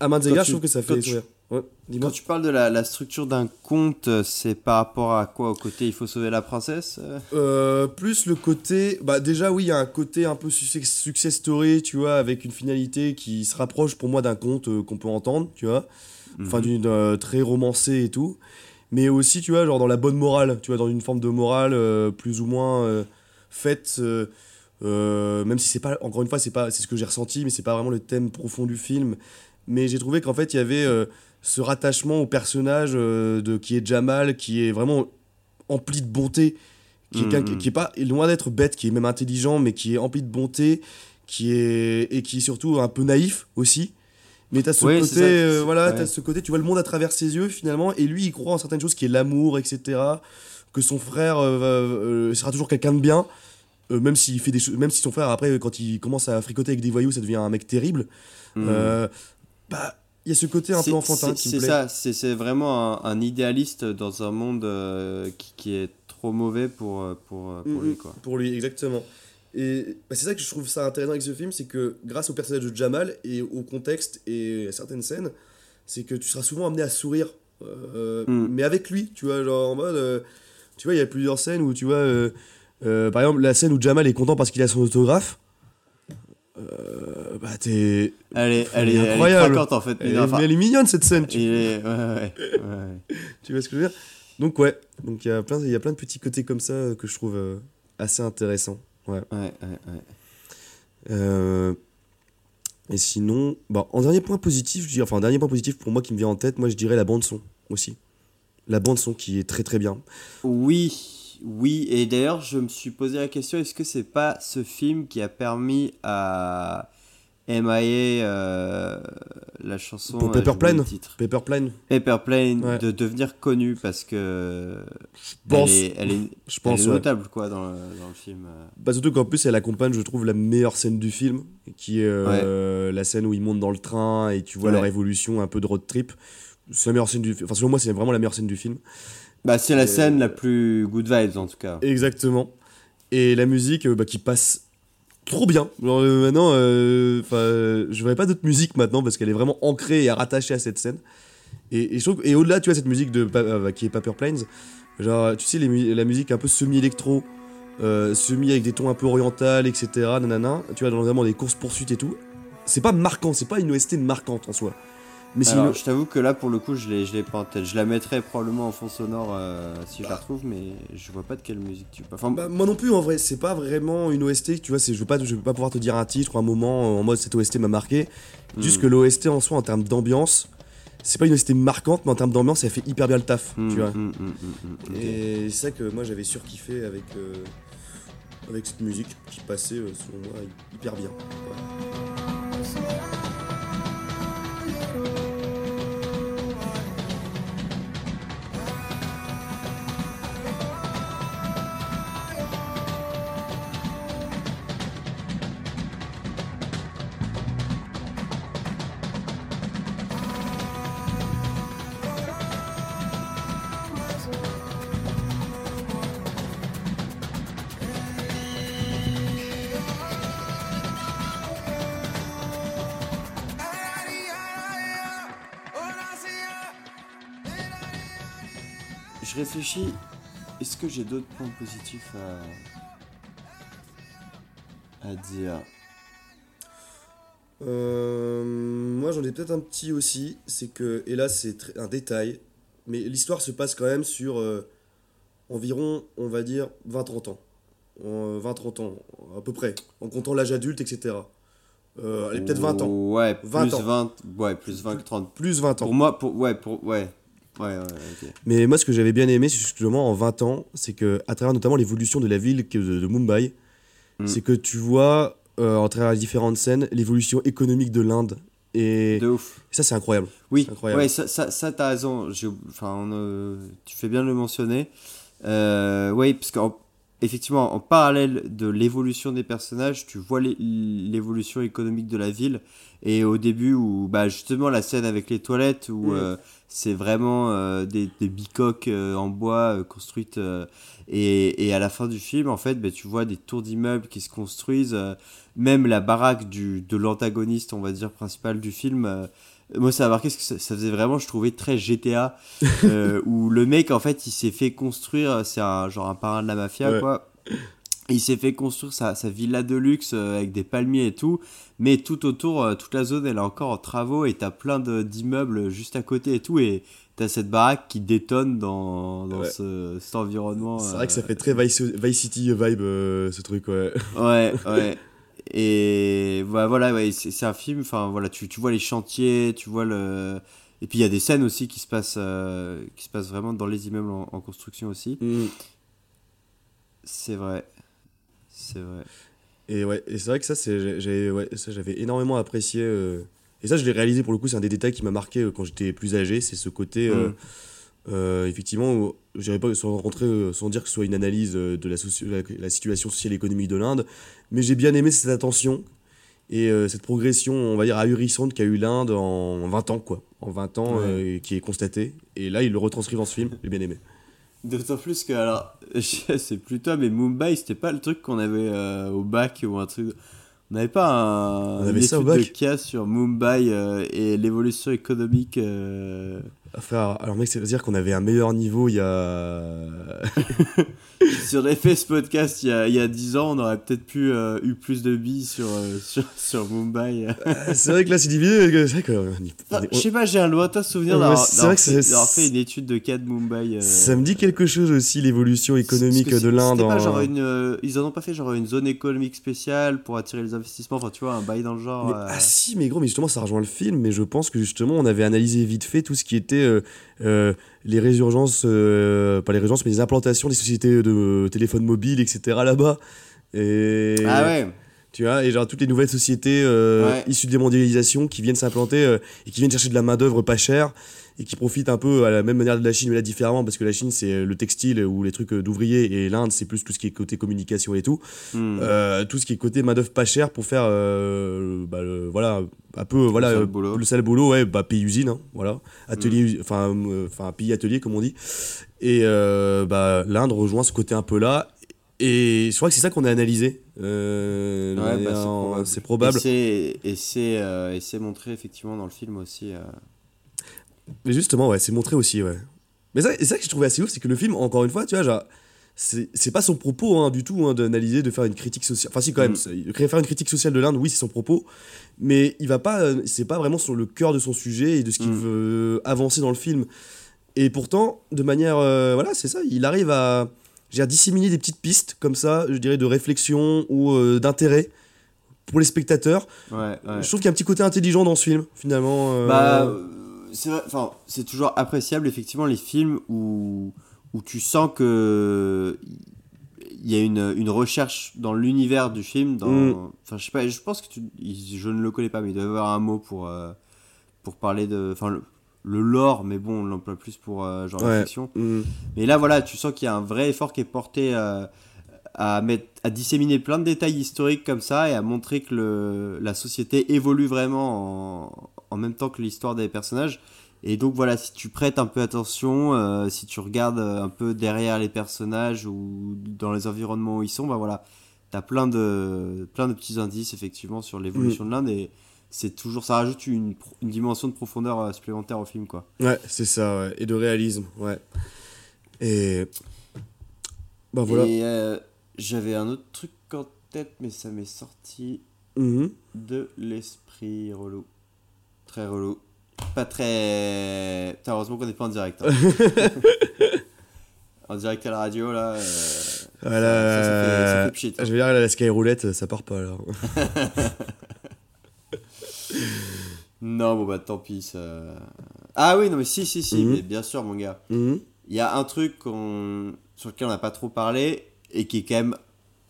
à maintes égards, je trouve que ça fait tu-. Ouais. Quand tu parles de la, la structure d'un conte, euh, c'est par rapport à quoi? Au côté il faut sauver la princesse euh? Euh, plus le côté. Bah, déjà, oui, il y a un côté un peu success, success story, tu vois, avec une finalité qui se rapproche pour moi d'un conte euh, qu'on peut entendre, tu vois. Enfin, Mhm. d'une euh, très romancée et tout. Mais aussi, tu vois, genre dans la bonne morale, tu vois, dans une forme de morale euh, plus ou moins euh, faite. euh, euh, même si c'est pas, encore une fois, c'est pas, c'est ce que j'ai ressenti, mais c'est pas vraiment le thème profond du film. Mais j'ai trouvé qu'en fait, il y avait euh, ce rattachement au personnage euh, de qui est Jamal, qui est vraiment empli de bonté, qui est, Mhm. quelqu'un- qui est pas loin d'être bête, qui est même intelligent, mais qui est empli de bonté, qui est et qui est surtout un peu naïf aussi. Mais t'as ce côté, euh, voilà, ouais. t'as ce côté, tu vois le monde à travers ses yeux finalement, et lui il croit en certaines choses qui est l'amour, etc. Que son frère euh, euh, sera toujours quelqu'un de bien, même s'il fait des même si son frère après quand il commence à fricoter avec des voyous, ça devient un mec terrible. Euh, bah, il y a ce côté un peu enfantin c'est- qui me C'est ça, c'est vraiment un, un idéaliste dans un monde euh, qui, qui est trop mauvais pour, euh, pour, euh, pour lui. Quoi. Pour lui, exactement. Et bah, c'est ça que je trouve ça intéressant avec ce film, c'est que grâce au personnage de Jamal et au contexte et à certaines scènes, c'est que tu seras souvent amené à sourire, euh, Mm. mais avec lui, tu vois, genre en mode, euh, tu vois, il y a plusieurs scènes où tu vois, par exemple, la scène où Jamal est content parce qu'il a son autographe. Euh, bah t'es Elle est, elle est, elle est incroyable craquante, en fait. elle, est- enfin, mais elle est mignonne cette scène tu, est- ouais, ouais, ouais, ouais. tu vois ce que je veux dire? Donc ouais donc il y a plein il y a plein de petits côtés comme ça euh, que je trouve euh, assez intéressants ouais Ouais, ouais. Euh, et sinon, bah, en dernier point positif, je dirais, enfin, en dernier point positif pour moi qui me vient en tête, moi je dirais la bande-son aussi. La bande-son qui est très très bien. Oui, oui. Et d'ailleurs, je me suis posé la question est-ce que c'est pas ce film qui a permis à MIA, euh, la chanson. Pour euh, Paper Plane. Paper Plane Paper Plane, Ouais. de devenir connue parce que. pense. Elle est, elle est, Je pense, elle est ouais. notable, quoi, dans le, dans le film. euh. Bah, surtout qu'en plus elle accompagne, je trouve, la meilleure scène du film, qui est euh, la scène où ils montent dans le train et tu vois leur évolution un peu de road trip. C'est la meilleure scène du film. Enfin, selon moi, c'est vraiment la meilleure scène du film. Bah, c'est la scène la plus good vibes, en tout cas. Exactement. Et la musique euh, bah, qui passe trop bien. Genre, euh, maintenant, euh, euh, je verrai pas d'autre musique maintenant parce qu'elle est vraiment ancrée et rattachée à cette scène. Et, et et au-delà, tu vois, cette musique de, euh, qui est Paper Planes, genre, tu sais, les la musique un peu semi-électro, semi avec des tons un peu orientales, etc. Nanana, tu vois, dans vraiment des courses-poursuites et tout. C'est pas marquant, c'est pas une OST marquante en soi. Mais je t'avoue que là, pour le coup, je l'ai, je l'ai pas en tête. Je la mettrais probablement en fond sonore euh, si je la retrouve, mais je vois pas de quelle musique tu parles. Enfin, Bah, moi non plus en vrai, c'est pas vraiment une OST, tu vois, c'est je veux pas je veux pas pouvoir te dire un titre ou un moment euh, en mode cette OST m'a marqué. Juste Mm. que l'OST en soi en termes d'ambiance, c'est pas une OST marquante mais en termes d'ambiance, elle fait hyper bien le taf, Mm, tu vois. mm, mm, mm, mm, ok. Et c'est ça que moi j'avais surkiffé avec euh, avec cette musique qui passait euh, selon moi hyper bien. Réfléchis. Est-ce que j'ai d'autres points positifs à, à dire? Euh, moi j'en ai peut-être un petit aussi, c'est que, et là c'est un détail, mais l'histoire se passe quand même sur euh, environ, on va dire, 20-30 ans. En, 20-30 ans, à peu près, en comptant l'âge adulte, etc. Euh, allez, peut-être 20 ans. Ouais, 20 plus ans. 20, ouais, plus 20 que 30. Plus 20 ans. Pour moi, pour, ouais, pour, ouais. Ouais, ouais, ok. Mais moi, ce que j'avais bien aimé, c'est justement en 20 ans, c'est que à travers notamment l'évolution de la ville de, de Mumbai, Mm. c'est que tu vois, euh, en travers différentes scènes, l'évolution économique de l'Inde. Et De ouf. ça, c'est incroyable. Oui, incroyable. ouais, ça, ça, ça t'as raison. Enfin, euh, tu fais bien de le mentionner. Euh, oui, parce qu'effectivement, en parallèle de l'évolution des personnages, tu vois l'é- l'évolution économique de la ville. Et au début, où bah, justement la scène avec les toilettes, où Mm. euh, c'est vraiment euh, des, des bicoques euh, en bois construites. et, et à la fin du film, en fait, bah, tu vois des tours d'immeubles qui se construisent. même la baraque du, de l'antagoniste, on va dire, principal du film, moi ça a marqué parce que ça, ça faisait vraiment, je trouvais, très GTA, euh, où le mec, en fait, il s'est fait construire, c'est un genre un parrain de la mafia, Ouais. quoi. Il s'est fait construire sa, sa villa de luxe euh, avec des palmiers et tout, mais tout autour, euh, toute la zone, elle est encore en travaux et t'as plein de- d'immeubles juste à côté et tout, et t'as cette baraque qui détonne dans, dans Ouais. ce, cet environnement. C'est vrai que ça fait très Vice, Vice City vibe, euh, ce truc, ouais. Ouais, ouais. Et voilà, voilà ouais, c'est c'est un film, enfin voilà, tu, tu vois les chantiers, tu vois le. Et puis il y a des scènes aussi qui se passent, euh, qui se passent vraiment dans les immeubles en, en construction aussi. Mm. C'est vrai. C'est vrai. Et ouais, et c'est vrai que ça, c'est, j'ai, ouais, ça j'avais énormément apprécié. euh, et ça, je l'ai réalisé pour le coup, c'est un des détails qui m'a marqué euh, quand j'étais plus âgé. C'est ce côté, euh, Mm. Effectivement, où, je dirais pas sans rentrer, euh, sans dire que ce soit une analyse euh, de la, soci- la, la situation sociale et économique de l'Inde, mais j'ai bien aimé cette attention et euh, cette progression, on va dire, ahurissante qu'a eu l'Inde en 20 ans, quoi. En 20 ans, Ouais. euh, qui est constatée. Et là, il le retranscrit dans ce film, j'ai bien aimé. D'autant plus que, alors, c'est plus toi, mais Mumbai, c'était pas le truc qu'on avait euh, au bac ou un truc. On n'avait pas un, On avait ça au étude de bac cas sur Mumbai euh, et l'évolution économique. Enfin, alors mec, ça veut dire qu'on avait un meilleur niveau il y a... Si on avait fait ce podcast il y a, il y a 10 ans, on aurait peut-être pu euh, eu plus de billes sur, euh, sur, sur Mumbai. Euh, c'est vrai que là, c'est divisé. C'est vrai que... Enfin, je sais pas, j'ai un lointain souvenir d'avoir c'est d'avoir vrai que fait, fait une étude de cas de Mumbai. euh, Ça me dit quelque chose aussi, l'évolution économique de l'Inde. en- une, ils en ont pas fait genre une zone économique spéciale pour attirer les investissements, enfin tu vois, un bail dans le genre. Mais- Ah si, mais gros, mais justement, ça rejoint le film, mais je pense que justement, on avait analysé vite fait tout ce qui était euh, les résurgences, euh, pas les résurgences, mais les implantations des sociétés de téléphones mobiles, etc. là-bas. Et... Ah ouais. Tu vois, et genre toutes les nouvelles sociétés euh, Ouais. issues des mondialisations qui viennent s'implanter euh, et qui viennent chercher de la main-d'œuvre pas chère et qui profitent un peu à la même manière de la Chine, mais là différemment, parce que la Chine c'est le textile ou les trucs euh, d'ouvriers et l'Inde c'est plus tout ce qui est côté communication et tout. Hmm. Euh, tout ce qui est côté main-d'œuvre pas chère pour faire bah, bah, le- voilà un peu voilà sale euh, boulot. le sale boulot ouais bah pays usine hein, voilà atelier enfin euh, enfin pays atelier comme on dit et euh, bah l'Inde rejoint ce côté un peu là et je crois que c'est ça qu'on a analysé euh, Ouais, bah, c'est probable. Et c'est- euh, montré effectivement dans le film aussi. euh. Mais justement ouais c'est montré aussi ouais mais c'est ça que j'ai trouvé assez ouf c'est que le film encore une fois tu vois genre c'est c'est pas son propos hein, du tout hein, d'analyser de faire une critique sociale enfin si quand même Mm. c'est- faire une critique sociale de l'Inde oui c'est son propos mais il va pas euh, c'est pas vraiment sur le cœur de son sujet et de ce qu'il Mm. veut avancer dans le film et pourtant de manière euh, voilà c'est ça il arrive à à disséminer des petites pistes comme ça je dirais de réflexion ou euh, d'intérêt pour les spectateurs Ouais, ouais. je trouve qu'il y a un petit côté intelligent dans ce film finalement euh, Bah, c'est enfin, c'est toujours appréciable effectivement les films où où tu sens que il y a une, une recherche dans l'univers du film. Dans, Mm. Enfin, je sais pas, je pense que tu, je ne le connais pas, mais il doit y avoir un mot pour euh, pour parler de, enfin le, le lore, mais bon, on l'emploie plus pour euh, genre Ouais. réflexion. Mm. Mais là, voilà, tu sens qu'il y a un vrai effort qui est porté euh, à, mettre, à disséminer plein de détails historiques comme ça et à montrer que le, la société évolue vraiment en, en même temps que l'histoire des personnages. Et donc voilà, si tu prêtes un peu attention, euh, si tu regardes euh, un peu derrière les personnages ou dans les environnements où ils sont, bah voilà, t'as plein de, plein de petits indices effectivement sur l'évolution de l'Inde et c'est toujours, ça rajoute une, dimension de profondeur euh, supplémentaire au film quoi. Ouais, c'est ça, ouais. Et de réalisme, ouais. Et. Bah voilà. Et euh, j'avais un autre truc en tête, mais ça m'est sorti Mhm. de l'esprit relou. Très relou. Pas très. Putain, heureusement qu'on n'est pas en direct. hein. en direct à la radio, là. euh, Voilà. ça, ça fait, ça fait pchit, hein. Je veux dire, là, la Skyroulette, ça part pas, là. Non, bon bah tant pis. Ça... Ah oui, non, mais si, si, si, Mhm. mais bien sûr, mon gars. Mhm. Il y a un truc sur lequel on n'a pas trop parlé et qui est quand même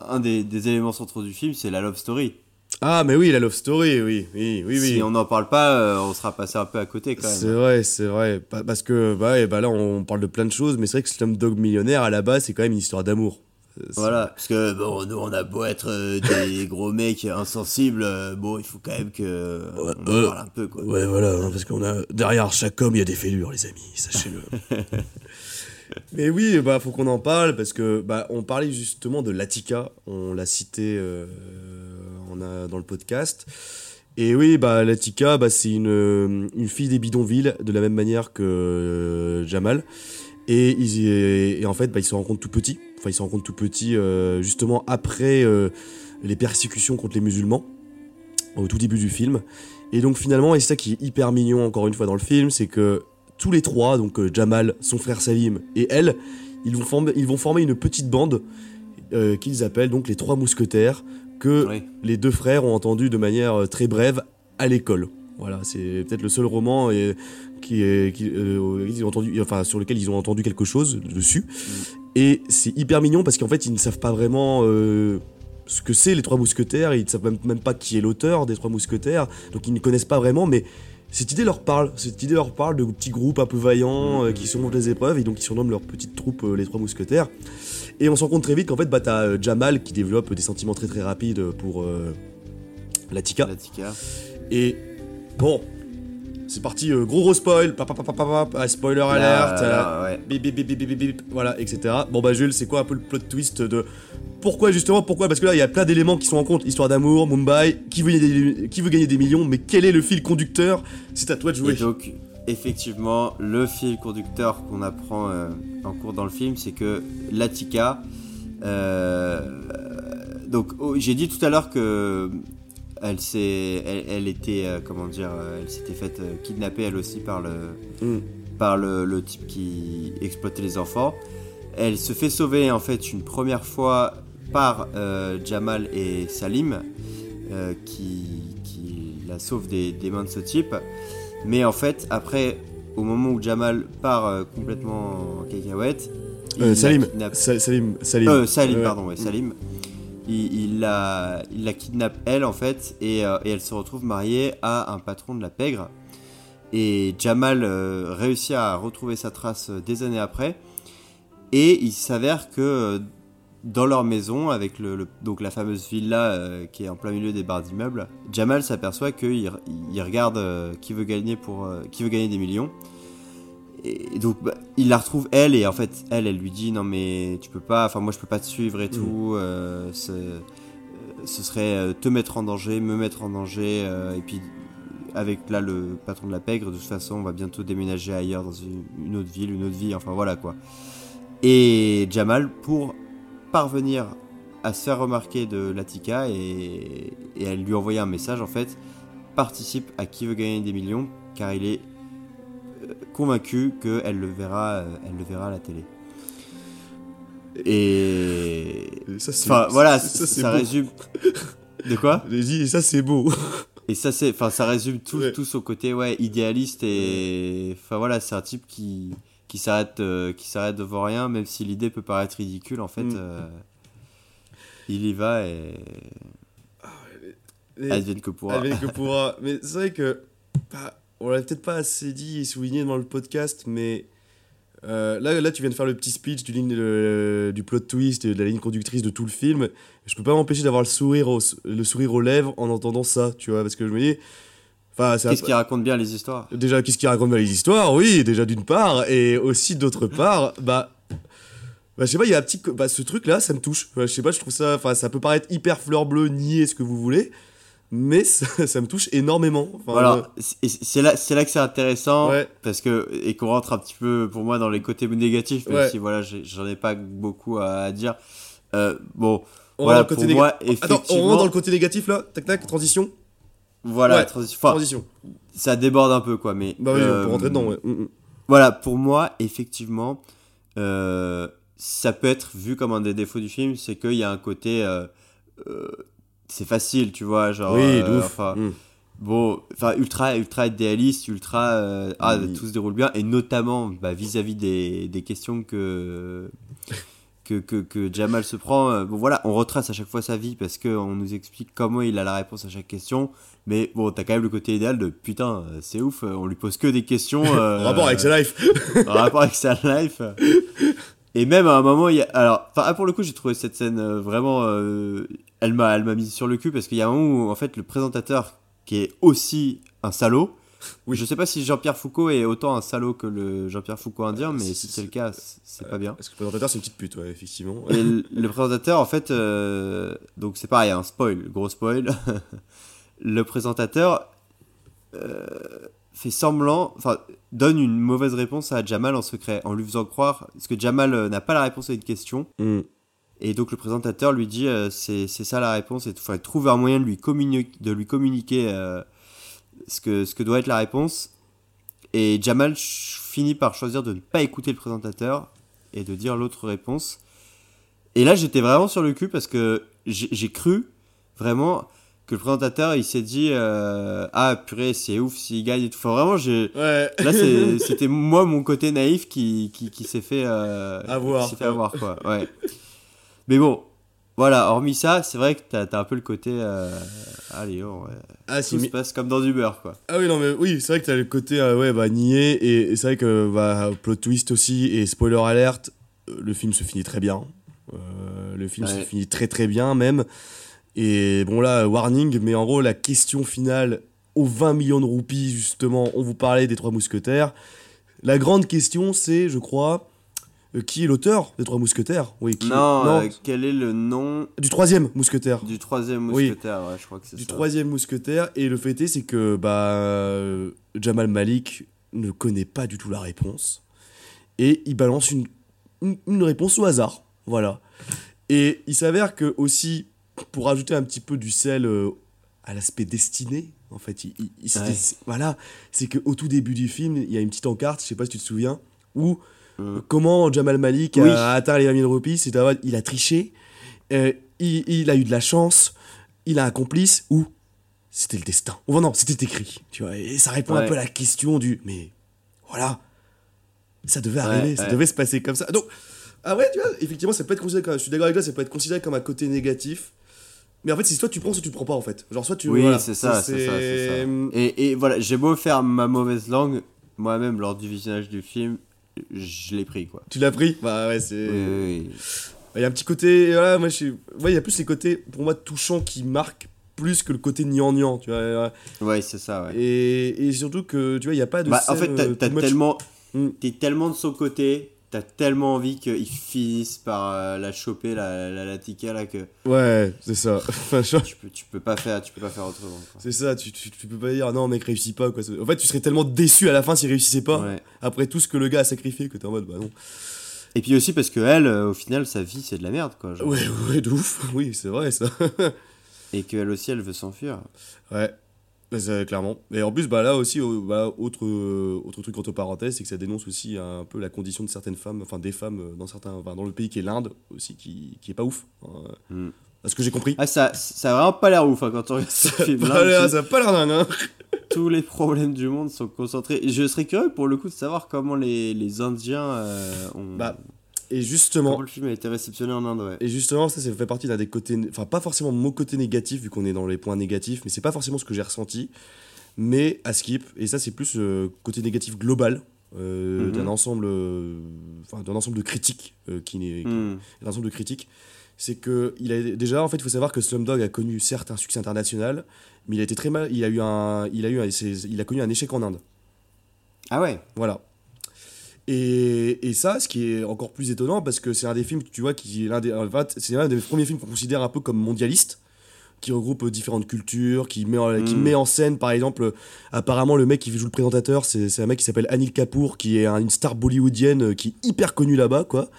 un des, des éléments centraux du film, c'est la love story. Ah, mais oui, la Love Story, oui, oui, oui, oui. Si on n'en parle pas, euh, on sera passé un peu à côté quand C'est même. vrai, c'est vrai. Pa- Parce que, bah, ouais, bah là, on parle de plein de choses, mais c'est vrai que Slumdog Millionnaire, à la base, c'est quand même une histoire d'amour. Euh, c'est- Voilà, parce que bon, nous on a beau être euh, des gros mecs insensibles, euh, bon, il faut quand même que on en parle un peu quoi. Ouais, voilà, hein, parce qu'on a. Derrière chaque homme, il y a des fêlures, les amis, sachez-le. Mais oui, bah faut qu'on en parle parce que bah on parlait justement de l'Attica, on l'a cité euh, on a dans le podcast Et oui, bah, Latika, bah, c'est une, une fille des bidonvilles, de la même manière que euh, Jamal. Et, ils, et en fait, bah, ils se rencontrent tout petits. Enfin, ils se rencontrent tout petits, euh, justement, après euh, les persécutions contre les musulmans, au tout début du film. Et donc, finalement, et c'est ça qui est hyper mignon, encore une fois, dans le film, c'est que tous les trois, donc euh, Jamal, son frère Salim et elle, ils vont former, ils vont former une petite bande euh, qu'ils appellent donc les Trois Mousquetaires, que les deux frères ont entendu de manière euh, très brève à l'école. Voilà, c'est peut-être le seul roman et, qui est, qui, euh, ils ont entendu, enfin, sur lequel ils ont entendu quelque chose dessus. Et c'est hyper mignon parce qu'en fait, ils ne savent pas vraiment ce que c'est les Trois Mousquetaires, ils ne savent même, même pas qui est l'auteur des Trois Mousquetaires, donc ils ne connaissent pas vraiment, mais cette idée leur parle, cette idée leur parle de petits groupes un peu vaillants euh, qui surmontent les épreuves et donc ils surnomment leur petite troupe euh, les Trois Mousquetaires. Et on se rend compte très vite qu'en fait, bah, t'as euh, Jamal qui développe des sentiments très très rapides pour euh, Latika. Et bon, c'est parti, euh, gros gros spoil, pa, pa, pa, pa, pa, pa, ah, spoiler alert, là, euh, bip, bip, bip, bip, voilà, etc. Bon bah Jules, c'est quoi un peu le plot twist de pourquoi justement, pourquoi? Parce que là il y a plein d'éléments qui sont en compte, histoire d'amour, Mumbai, qui veut, gagner des, qui veut gagner des millions, mais quel est le fil conducteur? C'est à toi de jouer. Et donc, effectivement, le fil conducteur qu'on apprend euh, en cours dans le film, c'est que Latika. donc, oh, j'ai dit tout à l'heure que elle s'est, elle, elle était, euh, comment dire, euh, elle s'était faite euh, kidnapper elle aussi par le, Mm. par le, le type qui exploitait les enfants. Elle se fait sauver en fait une première fois par euh, Jamal et Salim, euh, qui, qui la sauvent des, des mains de ce type. Mais en fait, après, au moment où Jamal part euh, complètement en cacahuète, Euh, Salim, kidnappe. Sa- Salim, Salim. Euh, pardon, ouais, Salim. Il, la, kidnappe elle en fait et, euh, et elle se retrouve mariée à un patron de la pègre. Et Jamal euh, réussit à retrouver sa trace euh, des années après. Et il s'avère que dans leur maison, avec la fameuse villa qui est en plein milieu des barres d'immeubles, Jamal s'aperçoit qu'il re- il regarde qui veut gagner des millions. Et donc bah, il la retrouve elle et en fait elle elle lui dit non mais tu peux pas enfin moi je peux pas te suivre et tout euh, ce, euh, ce serait euh, te mettre en danger me mettre en danger euh, et puis avec là le patron de la pègre de toute façon on va bientôt déménager ailleurs dans une, une autre ville une autre vie enfin voilà quoi. Et Jamal pour parvenir à se faire remarquer de Latika et, et à lui envoyer un message en fait participe à qui veut gagner des millions car il est convaincu qu'elle le verra euh, elle le verra à la télé et ça, enfin voilà ça, résume de quoi? J'ai dit, et ça c'est beau. et ça c'est enfin ça résume tout, tout son côté ouais idéaliste et enfin voilà c'est un type qui qui s'arrête euh, qui s'arrête devant rien même si l'idée peut paraître ridicule en fait Mm. euh, il y va et Et- advienne que pourra Advienne que pourra. Mais c'est vrai que. bah, on l'a peut-être pas assez dit et souligné dans le podcast, mais. euh, là, là, tu viens de faire le petit speech du, ligne, le- du plot twist et de la ligne conductrice de tout le film. Je peux pas m'empêcher d'avoir le sourire, au- le sourire aux lèvres en entendant ça, tu vois, parce que je me dis. Qu'est-ce qui raconte bien les histoires? Déjà, qu'est-ce qui raconte bien les histoires? Oui, déjà d'une part, et aussi d'autre part, bah. Bah, je sais pas, il y a un petit. Bah, ce truc-là, ça me touche. Bah, je sais pas, je trouve ça. Enfin, ça peut paraître hyper fleur bleue, nier ce que vous voulez, mais ça, ça me touche énormément. Enfin, voilà, euh, c'est- là, c'est là que c'est intéressant parce que et qu'on rentre un petit peu pour moi dans les côtés négatifs, même Ouais. si voilà, j'en ai pas beaucoup à dire. Euh, bon, on voilà, pour côté moi, néga- Attends, on effectivement, rentre dans le côté négatif là Tac tac, transition voilà, Ouais, transi- enfin, transition. Ça déborde un peu quoi, mais Bah oui, on peut euh, rentrer dedans. Mm, mm. Voilà, pour moi, effectivement, euh, ça peut être vu comme un des défauts du film, c'est qu'il y a un côté, c'est facile, tu vois, genre, Oui, de euh, ouf. Mm. bon, enfin, ultra, ultra idéaliste, ultra, euh, ah, tout se déroule bien, et notamment bah, vis-à-vis des, des questions que, que, que, que Jamal se prend. euh, Bon, voilà, on retrace à chaque fois sa vie parce qu'on nous explique comment il a la réponse à chaque question, mais bon, t'as quand même le côté idéal de putain, c'est ouf, on lui pose que des questions. euh, Rapport avec sa life. en rapport avec sa life. Et même à un moment, il y a... alors, enfin, ah, pour le coup, j'ai trouvé cette scène vraiment, euh, elle m'a, elle m'a mis sur le cul parce qu'il y a un moment où en fait le présentateur qui est aussi un salaud. Oui. Je sais pas si Jean-Pierre Foucault est autant un salaud que le Jean-Pierre Foucault indien, mais si c'est le cas, c'est- c'est pas bien. Parce que le présentateur, c'est une petite pute, ouais, effectivement. Et le, le présentateur, en fait, euh, donc c'est pareil, un spoil, gros spoil. le présentateur euh, fait semblant, enfin, donne une mauvaise réponse à Jamal en secret, en lui faisant croire, parce que Jamal euh, n'a pas la réponse à une question. Mm. Et donc le présentateur lui dit euh, c'est ça la réponse et il faudrait trouver un moyen de lui communiquer, de lui communiquer euh, ce, que, ce que doit être la réponse. Et Jamal finit par choisir de ne pas écouter le présentateur et de dire l'autre réponse. Et là j'étais vraiment sur le cul parce que j'ai cru vraiment que le présentateur il s'est dit euh, ah purée c'est ouf s'il gagne et tout. Enfin vraiment j'ai Ouais. là c'était moi mon côté naïf qui, qui, qui s'est fait euh, Avoir, fait avoir quoi. Ouais. Mais bon, voilà, hormis ça, c'est vrai que t'as as un peu le côté. euh, allez, oh, ouais. Ah, si, Tout se mais- passe comme dans du beurre, quoi. Ah oui, non, mais oui, c'est vrai que t'as le côté, euh, ouais, bah, nier, et, et c'est vrai que, bah, plot twist aussi, et spoiler alerte, euh, le film se finit très bien. Euh, le film se finit très très bien, même. Et bon, là, warning, mais en gros, la question finale, aux 20 millions de roupies, justement, on vous parlait des Trois Mousquetaires. La grande question, c'est, je crois, euh, qui est l'auteur des Trois Mousquetaires Oui, qui Non, euh, quel est le nom Du troisième mousquetaire. du troisième Oui. mousquetaire Ouais, je crois que c'est du ça. troisième mousquetaire. Et le fait est, c'est que bah, euh, Jamal Malik ne connaît pas du tout la réponse. Et il balance une, une, une réponse au hasard. Voilà. Et il s'avère que aussi, pour ajouter un petit peu du sel euh, à l'aspect destiné, en fait, il, il- il s'était- Ouais. c'est- voilà, c'est qu'au tout début du film, il y a une petite encarte, je sais pas si tu te souviens, où euh, comment Jamal Malik Oui. a atteint les 20 000 roupies, c'est à dire, il a triché, euh, il, il a eu de la chance, il a un complice, ou c'était le destin. Ou non, c'était écrit, tu vois, et ça répond un peu à la question du, mais voilà, ça devait Ouais, arriver, ça ouais. devait se passer comme ça. Donc, ah ouais, tu vois, effectivement, ça peut être considéré comme, je suis d'accord avec toi, ça peut être considéré comme un côté négatif. Mais en fait, c'est soit tu prends, soit tu prends pas, en fait. Genre, soit tu. Oui, voilà, c'est ça, c'est ça, c'est ça. c'est- Et, et voilà, j'ai beau faire ma mauvaise langue, moi-même, lors du visionnage du film, je l'ai pris, quoi. Tu l'as pris? Bah ouais, c'est. Oui, oui, oui. Il y a un petit côté. Voilà, moi, je suis. Ouais, il y a plus les côtés, pour moi, touchants qui marquent plus que le côté gnangnan, tu vois. Ouais, c'est ça, ouais. Et, et surtout que, tu vois, il n'y a pas de. Bah, en fait, t'as euh, tellement, Mm. t'es tellement de son côté, t'as tellement envie qu'ils finissent par euh, la choper, la, la, la tika, là, que Ouais, c'est ça. Enfin, tu peux, tu peux pas faire, tu peux pas faire autrement. c'est ça, tu, tu, tu peux pas dire non, mec, réussit pas, quoi. En fait, tu serais tellement déçu à la fin s'il réussissait pas, Ouais. après tout ce que le gars a sacrifié, que t'es en mode, bah non. Et puis aussi parce que elle, euh, au final, sa vie, c'est de la merde, quoi. genre. Ouais, ouais, de ouf. Oui, c'est vrai, ça. Et qu'elle aussi, elle veut s'enfuir. Ouais, clairement. Et en plus, bah, là aussi, bah, autre, euh, autre truc entre parenthèses, c'est que ça dénonce aussi un peu la condition de certaines femmes, enfin des femmes euh, dans, certains, enfin, dans le pays qui est l'Inde aussi, qui, qui est pas ouf. hein. Mm. À ce que j'ai compris? Ah, ça, ça a vraiment pas l'air ouf hein, quand on regarde ce film. Bah, là, ça a pas l'air dingue, hein. Tous les problèmes du monde sont concentrés. Je serais curieux pour le coup de savoir comment les, les Indiens euh, ont. Bah, Et justement, comment le film a été réceptionné en Inde, ouais. Et justement, ça, ça fait partie d'un des côtés, enfin pas forcément mon côté négatif vu qu'on est dans les points négatifs, mais c'est pas forcément ce que j'ai ressenti. Mais à Skip, et ça c'est plus euh, côté négatif global euh, Mhm. d'un ensemble, euh, enfin d'un ensemble de critiques euh, qui n'est, Mhm. d'un ensemble de critiques, c'est que il a déjà en fait il faut savoir que Slumdog a connu certes un succès international, mais il a été très mal, il a eu un, il a eu un- il a connu un échec en Inde. Ah ouais. Voilà. Et, ça, ce qui est encore plus étonnant, parce que c'est un des films, tu vois, qui est l'un des, c'est l'un des premiers films qu'on considère un peu comme mondialiste, qui regroupe différentes cultures, qui met, en, qui Mm. met en scène, par exemple, apparemment le mec qui joue le présentateur, c'est un mec qui s'appelle Anil Kapoor, qui est un- une star bollywoodienne euh, qui est hyper connue là-bas, quoi.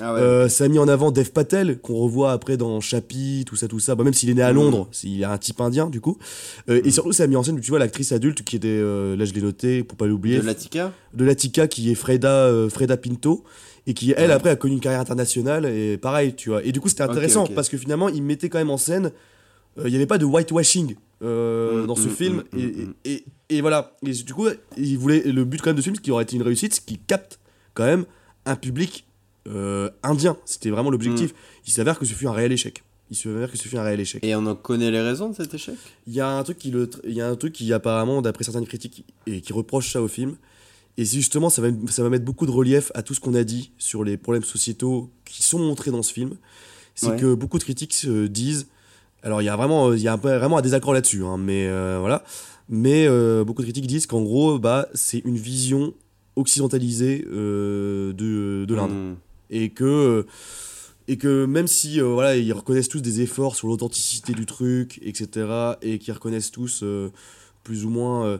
Ah ouais. Euh, ça a mis en avant Dev Patel, qu'on revoit après dans Chappie, tout ça, tout ça. Bah, même s'il est né à Mm. Londres, il a un type indien, du coup. Euh, Et surtout, ça a mis en scène, tu vois, l'actrice adulte qui était, euh, là je l'ai noté pour pas l'oublier, De Latika de Latika qui est Freda, Freda Pinto et qui elle Ouais. après a connu une carrière internationale et pareil tu vois et du coup c'était intéressant parce que finalement il mettait quand même en scène il n'y avait pas de whitewashing euh, Mm, dans ce mm, film. mm, et, mm, et, et- voilà. Et du coup il voulait le but quand même de ce film ce qui aurait été une réussite c'est qu'il capte quand même un public euh, indien. C'était vraiment l'objectif. Il s'avère que ce fut un réel échec. Il s'avère que ce fut un réel échec. Et on en connaît les raisons de cet échec? Il y a un truc qui le tr- il y a un truc qui apparemment d'après certaines critiques et qui reproche ça au film. Et justement ça va ça va mettre beaucoup de relief à tout ce qu'on a dit sur les problèmes sociétaux qui sont montrés dans ce film. C'est Ouais. que beaucoup de critiques se disent alors il y a vraiment il y a un peu, vraiment un désaccord là-dessus hein, mais euh, voilà mais euh, beaucoup de critiques disent qu'en gros bah c'est une vision occidentalisée euh, de, de l'Inde Mm. et que euh, et que même si euh, voilà ils reconnaissent tous des efforts sur l'authenticité du truc etc et qu'ils reconnaissent tous euh, plus ou moins euh,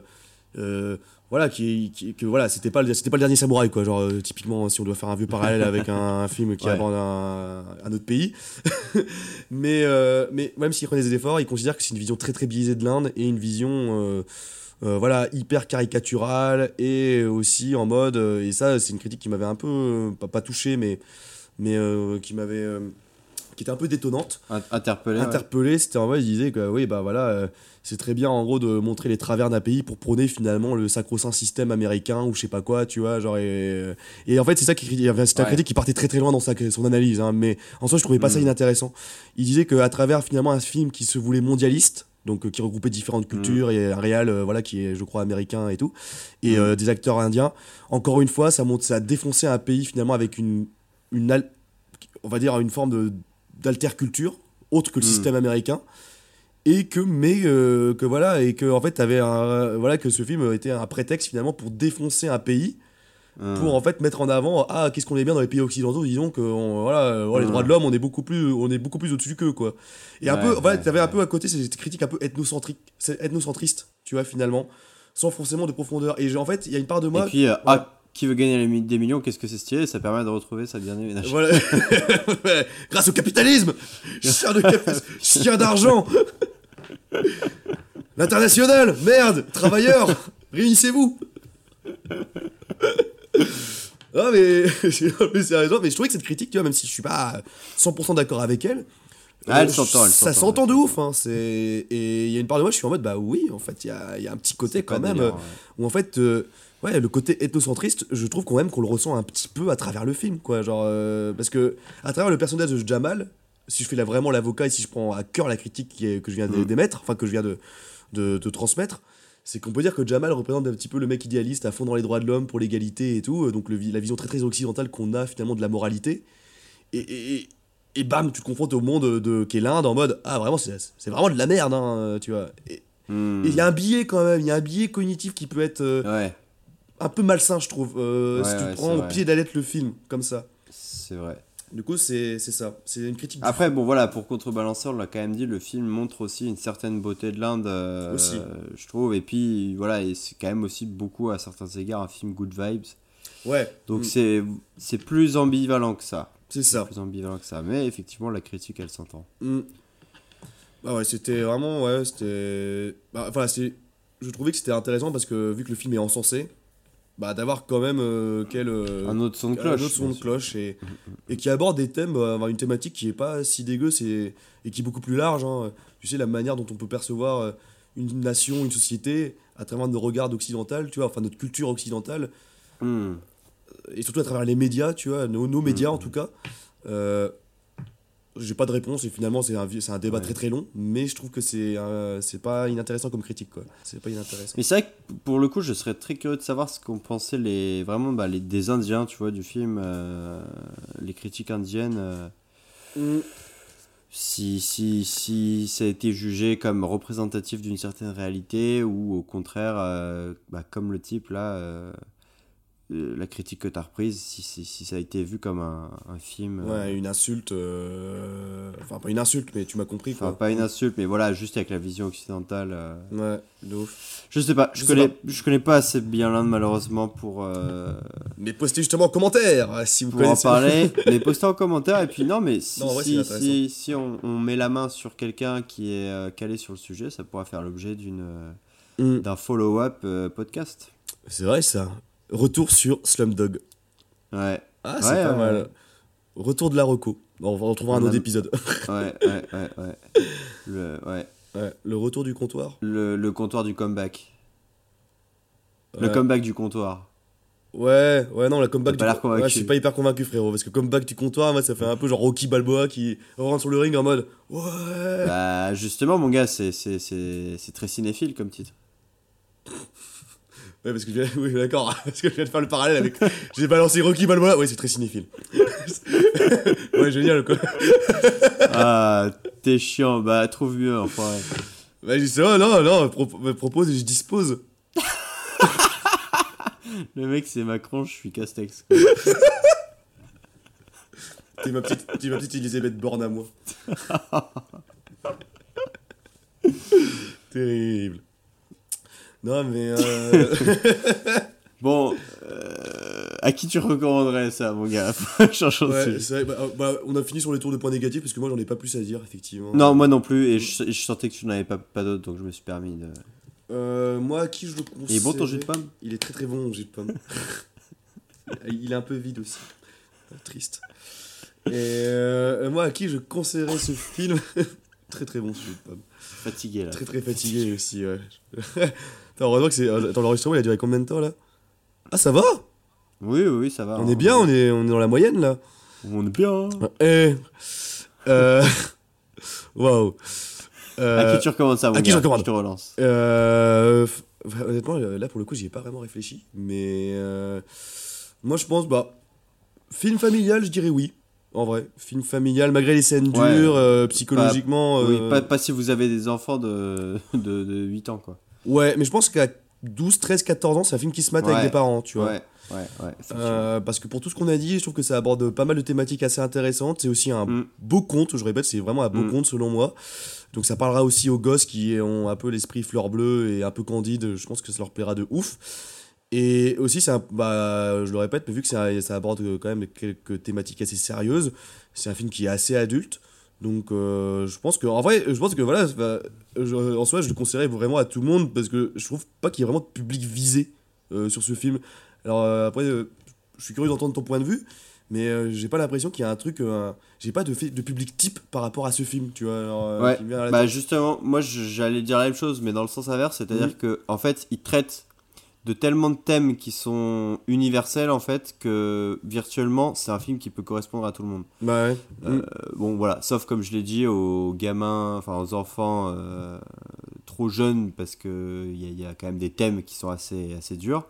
euh, voilà qui, qui- que voilà c'était pas le- c'était pas le dernier samouraï quoi genre euh, typiquement si on doit faire un vieux parallèle avec un, un film qui Ouais. aborde un, un autre pays mais euh, mais même s'ils reconnaissent des efforts ils considèrent que c'est une vision très très biaisée de l'Inde et une vision euh, voilà hyper caricaturale et aussi en mode et ça c'est une critique qui m'avait un peu pas, pas touché mais mais qui m'avait qui était un peu détonnante interpellé ouais. interpellé c'était en mode il disait que oui bah voilà c'est très bien en gros de montrer les travers d'un pays pour prôner finalement le sacro-saint système américain ou je sais pas quoi tu vois genre et, et en fait c'est ça qui un Ouais. critique qui partait très très loin dans sa, son analyse hein, mais en soi je trouvais pas ça Mm. inintéressant il disait que à travers finalement un film qui se voulait mondialiste donc euh, qui regroupait différentes cultures et un réal euh, voilà qui est je crois américain et tout et Mm. euh, des acteurs indiens encore une fois ça montre ça a défoncé un pays finalement avec une une on va dire une forme de d'alterculture autre que le Mm. système américain et que mais euh, que voilà et que en fait t'avais un voilà que ce film était un prétexte finalement pour défoncer un pays Mm. pour en fait mettre en avant ah qu'est-ce qu'on est bien dans les pays occidentaux disons que on- voilà euh, voilà, les Mm. droits de l'homme on est beaucoup plus on est beaucoup plus au-dessus qu'eux quoi et un Ouais, peu en fait ouais, t'avais un peu à côté cette critique un peu ethnocentrique ethnocentriste tu vois finalement sans forcément de profondeur et en fait il y a une part de moi Et puis, euh, ah, qui veut gagner des millions, qu'est-ce que c'est stylé, ça permet de retrouver sa. Voilà. Ouais, Grâce au capitalisme Chien de cap- chien d'argent L'international Merde Travailleurs Réunissez-vous Non mais, mais sérieusement, mais je trouvais que cette critique, tu vois, même si je suis pas 100% d'accord avec elle, Ah, elle euh, s'entend, ça s'entend, de ouf. Hein, c'est... Et il y a une part de moi, je suis en mode, bah oui, en fait, il y a, y a un petit côté quand même, délire, où en fait, euh, ouais, le côté ethnocentriste, je trouve quand même qu'on le ressent un petit peu à travers le film, quoi. Genre, euh, parce que à travers le personnage de Jamal, si je fais là vraiment l'avocat et si je prends à cœur la critique qui est- que je viens Mm. d'émettre, enfin que je viens de, de, de transmettre, c'est qu'on peut dire que Jamal représente un petit peu le mec idéaliste à fond dans les droits de l'homme pour l'égalité et tout, euh, donc le la vision très très occidentale qu'on a finalement de la moralité. Et, et, et- et bam, tu te confrontes au monde de, qu'est l'Inde en mode ah vraiment c'est vraiment de la merde, hein, tu vois. Et Hmm. et il y a un biais quand même, il y a un biais cognitif qui peut être euh, un peu malsain, je trouve, euh, Ouais, si tu ouais, prends au pied de la lettre le film comme ça. C'est vrai. Du coup, c'est ça, c'est une critique. Après, bon voilà, pour contrebalancer, on l'a quand même dit, le film montre aussi une certaine beauté de l'Inde, euh, Aussi. je trouve. Et puis voilà, c'est quand même aussi beaucoup, à certains égards, un film good vibes. Ouais. Donc Mm. c'est plus ambivalent que ça. C'est ça. Plus ambivalent que ça. Mais effectivement, la critique, elle s'entend. Mm. Bah ouais, c'était vraiment, ouais, c'était... Bah, enfin. Je trouvais que c'était intéressant parce que vu que le film est encensé, bah d'avoir quand même euh, quel... euh, Un autre son de un cloche, autre son de cloche et, et qui aborde des thèmes, enfin, une thématique qui est pas si dégueu c'est, et qui est beaucoup plus large. hein. Tu sais, la manière dont on peut percevoir une nation, une société à travers nos regards occidentaux, tu vois, enfin notre culture occidentale, et surtout à travers les médias, tu vois, nos, nos médias en tout cas. Euh, j'ai pas de réponse et finalement c'est un, c'est un débat Ouais. très très long, mais je trouve que c'est euh, c'est pas inintéressant comme critique quoi. C'est pas inintéressant. Mais c'est vrai que pour le coup, je serais très curieux de savoir ce qu'ont pensé les, vraiment bah, les, des Indiens, tu vois, du film, euh, les critiques indiennes. euh, Mm. si, si, si ça a été jugé comme représentatif d'une certaine réalité ou au contraire, euh, bah, comme le type là, la critique que tu as reprise, si, si, si ça a été vu comme un, un film. euh, Ouais, une insulte. euh, Enfin, pas une insulte, mais tu m'as compris Enfin, quoi. pas une insulte, mais voilà, juste avec la vision occidentale. euh, Ouais, de ouf. Je sais pas, je, Je connais, pas. je connais pas assez bien l'Inde malheureusement pour. euh, Mais postez justement en commentaire euh, si vous pour en connaissez. parler, mais postez en commentaire et puis non, mais si, Non, en vrai, si, si, on, on met la main sur quelqu'un qui est euh, calé sur le sujet, ça pourra faire l'objet d'une euh, Mm. d'un follow-up euh, podcast. C'est vrai ça. Retour sur Slumdog. Ouais. Ah, c'est Ouais, pas ouais. mal. Retour de la reco. On va retrouver un autre épisode. Ouais, ouais, ouais, ouais. Le, ouais. Ouais, le retour du comptoir. Le, le comptoir du comeback. Le comeback du comptoir. Ouais, ouais, non, la comeback du convaincu. Ouais, je suis pas hyper convaincu, frérot. Parce que comeback du comptoir, moi, ça fait un peu genre Rocky Balboa qui rentre sur le ring en mode Ouais. Bah, justement, mon gars, c'est c'est- c'est- c'est très cinéphile comme titre. Ouais, parce que je viens... Oui, d'accord. Parce que je viens de faire le parallèle avec. J'ai balancé Rocky Balboa. Ouais, c'est très cinéphile. ouais, génial, quoi. Ah, t'es chiant, bah trouve mieux, enfin. ouais. Bah, je dis, oh non, non, pro- me propose et je dispose. Le mec, c'est Macron, je suis Castex. T'es ma petite, t'es ma petite Elisabeth Borne à moi. Terrible. Non, mais. euh, Bon, euh, à qui tu recommanderais ça, mon gars ouais, vrai, bah, bah, on a fini sur les tours de points négatifs parce que moi j'en ai pas plus à dire, effectivement. Non, moi non plus, et je, je sentais que tu n'avais pas, pas d'autres, donc je me suis permis de. Euh, moi, à qui je le conseille Il est bon ton jus de pomme? Il est très très bon, mon jus de pomme. Il est un peu vide aussi. Triste. Et euh, moi, à qui je conseillerais ce film? Très très bon ce jus de pomme. Fatigué là. Très très fatigué aussi, ouais. Heureusement que c'est. Attends, l'enregistrement il a duré combien de temps là? Ah, ça va? Oui, oui, ça va. On est bien, on est, on est dans la moyenne là On est bien. Eh euh... Waouh Euh, À qui tu recommandes ça, mon À qui je recommande Je te relance. Euh, honnêtement, euh, là pour le coup, j'y ai pas vraiment réfléchi. Mais euh, moi, je pense, bah, film familial, je dirais oui. En vrai, film familial, malgré les scènes Ouais. dures, euh, psychologiquement. Pas, oui, euh, pas, pas si vous avez des enfants de, de, de 8 ans, quoi. Ouais, mais je pense qu'à 12, 13, 14 ans, c'est un film qui se mate avec des parents, tu vois. Ouais, ouais, ouais. Euh, parce que pour tout ce qu'on a dit, je trouve que ça aborde pas mal de thématiques assez intéressantes. C'est aussi un Mm. beau conte, je répète, c'est vraiment un beau Mm. conte selon moi. Donc ça parlera aussi aux gosses qui ont un peu l'esprit fleur bleue et un peu candide. Je pense que ça leur plaira de ouf. Et aussi, c'est un- bah, je le répète, mais vu que ça, ça aborde quand même quelques thématiques assez sérieuses, c'est un film qui est assez adulte. Donc euh, je pense que en vrai je pense que voilà je- en soi je le conseillerais vraiment à tout le monde parce que je trouve pas qu'il y ait vraiment de public visé euh, sur ce film. Alors euh, après je suis curieux d'entendre ton point de vue mais j'ai pas l'impression qu'il y a un truc j'ai pas de, fait- de public type par rapport à ce film tu vois alors, Ouais, bah justement, moi j'allais dire la même chose, mais dans le sens inverse, c'est-à-dire Mhm. que en fait, il traite de tellement de thèmes qui sont universels en fait que virtuellement c'est un film qui peut correspondre à tout le monde. Bah ouais. Euh. Bon voilà, sauf comme je l'ai dit aux gamins, enfin aux enfants euh, trop jeunes parce que il y, a- il y a quand même des thèmes qui sont assez assez durs.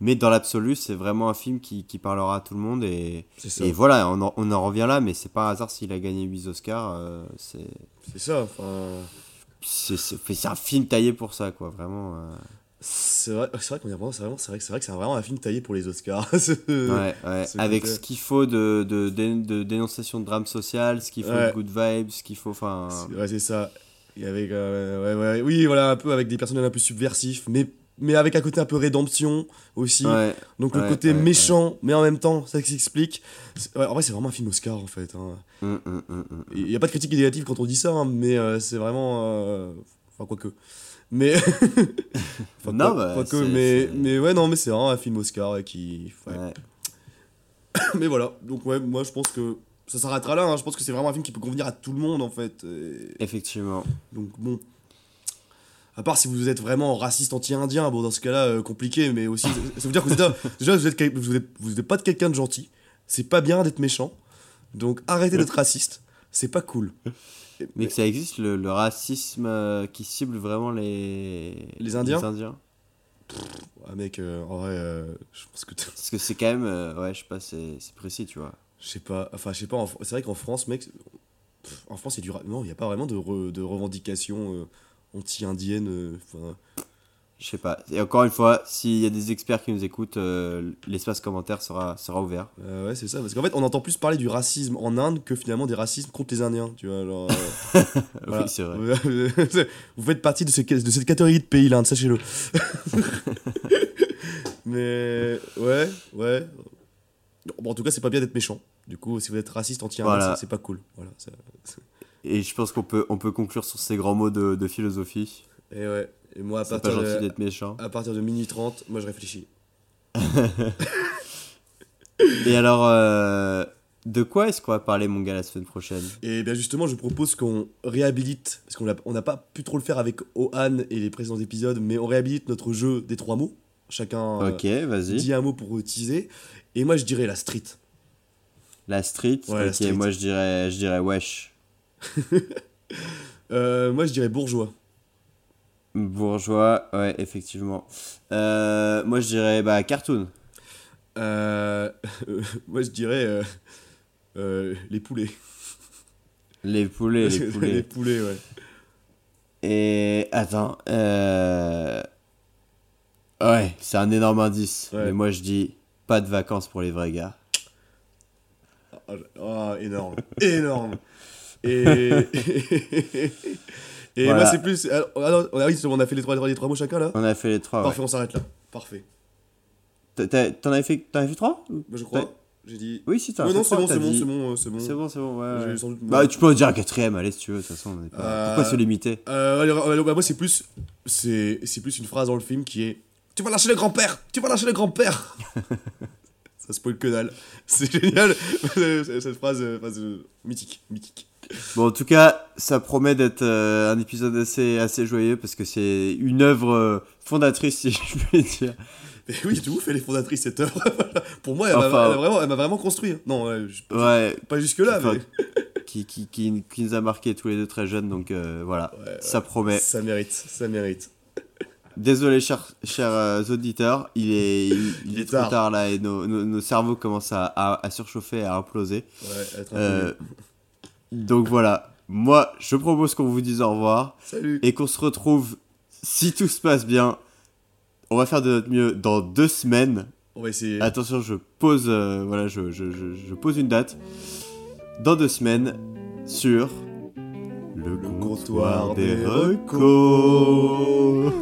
Mais dans l'absolu, c'est vraiment un film qui, qui parlera à tout le monde et, voilà, on en, on en revient là, mais c'est pas un hasard s'il a gagné 8 Oscars. euh, c'est ça enfin c'est un film taillé pour ça quoi vraiment. C'est vrai vrai qu'on vraiment c'est vrai que c'est vrai que c'est vraiment un film taillé pour les Oscars ouais, ouais. Ce avec ce qu'il faut de, de, dé- de dénonciation de drame social ce qu'il faut Ouais. de good vibes ce qu'il faut enfin Ouais, c'est ça. Et avec, euh, ouais, ouais, oui, voilà, un peu avec des personnages un peu subversifs, mais, mais avec un côté un peu rédemption aussi. Ouais, Donc le côté méchant, mais en même temps, ça s'explique. En vrai, c'est vraiment un film Oscar en fait. hein. Hum, hum, hum. Il n'y a pas de critique négative quand on dit ça, hein, mais euh, c'est vraiment. euh, Enfin, quoique. Mais. enfin, Non, quoi- bah, mais, mais ouais, non, mais c'est vraiment un film Oscar ouais, qui. ouais. Ouais. mais voilà, donc ouais, moi je pense que ça s'arrêtera là. hein. Je pense que c'est vraiment un film qui peut convenir à tout le monde en fait. Et- effectivement donc bon. À part si vous êtes vraiment raciste anti-indien, bon dans ce cas-là, euh, compliqué, mais aussi. Ça veut dire que vous êtes, déjà vous êtes, quel- vous êtes, vous êtes pas de quelqu'un de gentil. C'est pas bien d'être méchant. Donc arrêtez d'être raciste. C'est pas cool. Mais que ça existe le, le racisme euh, qui cible vraiment les Les Indiens les Indiens Ah mec, euh, en vrai, euh, je pense que. parce que c'est quand même euh, ouais je sais pas c'est c'est précis tu vois Je sais pas. Enfin, je sais pas. C'est vrai qu'en France, mec. pff, En France, a du. Non, il n'y a pas vraiment de, re- de revendications anti-indiennes. Enfin. Je sais pas et encore une fois s'il y a des experts qui nous écoutent euh, l'espace commentaire sera sera ouvert Euh, ouais, c'est ça. Parce qu'en fait, on entend plus parler du racisme en Inde que finalement des racismes contre les Indiens. Tu vois, euh, voilà. oui c'est vrai Vous faites partie de, ce- de cette catégorie de pays, l'Inde, sachez-le. Mais. Ouais, ouais. Bon, en tout cas, c'est pas bien d'être méchant. Du coup, si vous êtes raciste anti-indien, Voilà. c'est- c'est pas cool. Voilà. ça- et je pense qu'on peut on peut conclure sur ces grands mots de, de philosophie Et ouais. Et moi, à c'est pas partir, gentil d'être méchant à partir de minuit 30, moi je réfléchis. et alors euh, de quoi est-ce qu'on va parler mon gars la semaine prochaine? Et bien justement, je propose qu'on réhabilite, parce qu'on n'a pas pu trop le faire avec Ohan et les précédents épisodes, mais on réhabilite notre jeu des trois mots. Chacun euh, ok vas-y dit un mot pour teaser. Et moi, je dirais la street. La street, Ouais, la ok, street. moi je dirais, je dirais wesh. Euh, moi, je dirais bourgeois. Bourgeois, ouais, effectivement. Euh, moi je dirais bah, cartoon. Euh, moi, je dirais euh, les poulets. Les poulets, les poulets. les poulets, ouais. Et attends, ouais, c'est un énorme indice. Ouais. Mais moi je dis pas de vacances pour les vrais gars. J'- ah, énorme, énorme. Et. Et Voilà. moi, c'est plus. Ah, ah non, ah oui, on a fait les trois, les trois mots chacun là On a fait les trois. Parfait, ouais. on s'arrête là. Parfait. T'en avais fait, t'en avais fait trois Bah, je crois. J'ai dit. Oui, si, t'as non, c'est bon, c'est bon, c'est bon, euh, c'est bon. C'est bon, c'est bon, ouais. Doute- Bah, tu peux en dire un quatrième, allez, si tu veux, de toute façon. on est pas- Euh, Pourquoi se limiter euh, alors, alors, bah, moi, c'est plus. C'est c'est plus une phrase dans le film qui est Tu vas lâcher le grand-père Tu vas lâcher le grand-père Ça spoil que dalle. C'est génial. Cette phrase, euh, phrase, euh, mythique, mythique. Bon, en tout cas, ça promet d'être euh, un épisode assez, assez joyeux parce que c'est une œuvre euh, fondatrice, si je peux dire. Mais oui, de ouf, elle est fondatrice cette œuvre. Pour moi, elle m'a Enfin, elle a vraiment, m'a vraiment construit. hein. Non, ouais, je- Ouais. pas jusque-là, mais. Qui, qui, qui, qui nous a marqué tous les deux très jeunes, donc euh, voilà, ça promet. Ça mérite, ça mérite. Désolé, chers, chers euh, auditeurs, il est, il, il est trop tard. là et nos, nos, nos cerveaux commencent à, à, à surchauffer, à imploser. Ouais, Euh, donc voilà, moi je propose qu'on vous dise au revoir. Salut. Et qu'on se retrouve, si tout se passe bien, on va faire de notre mieux dans deux semaines. On va essayer. Attention, je pose, euh, voilà, je, je, je, je pose une date. Dans deux semaines, sur le comptoir des recos.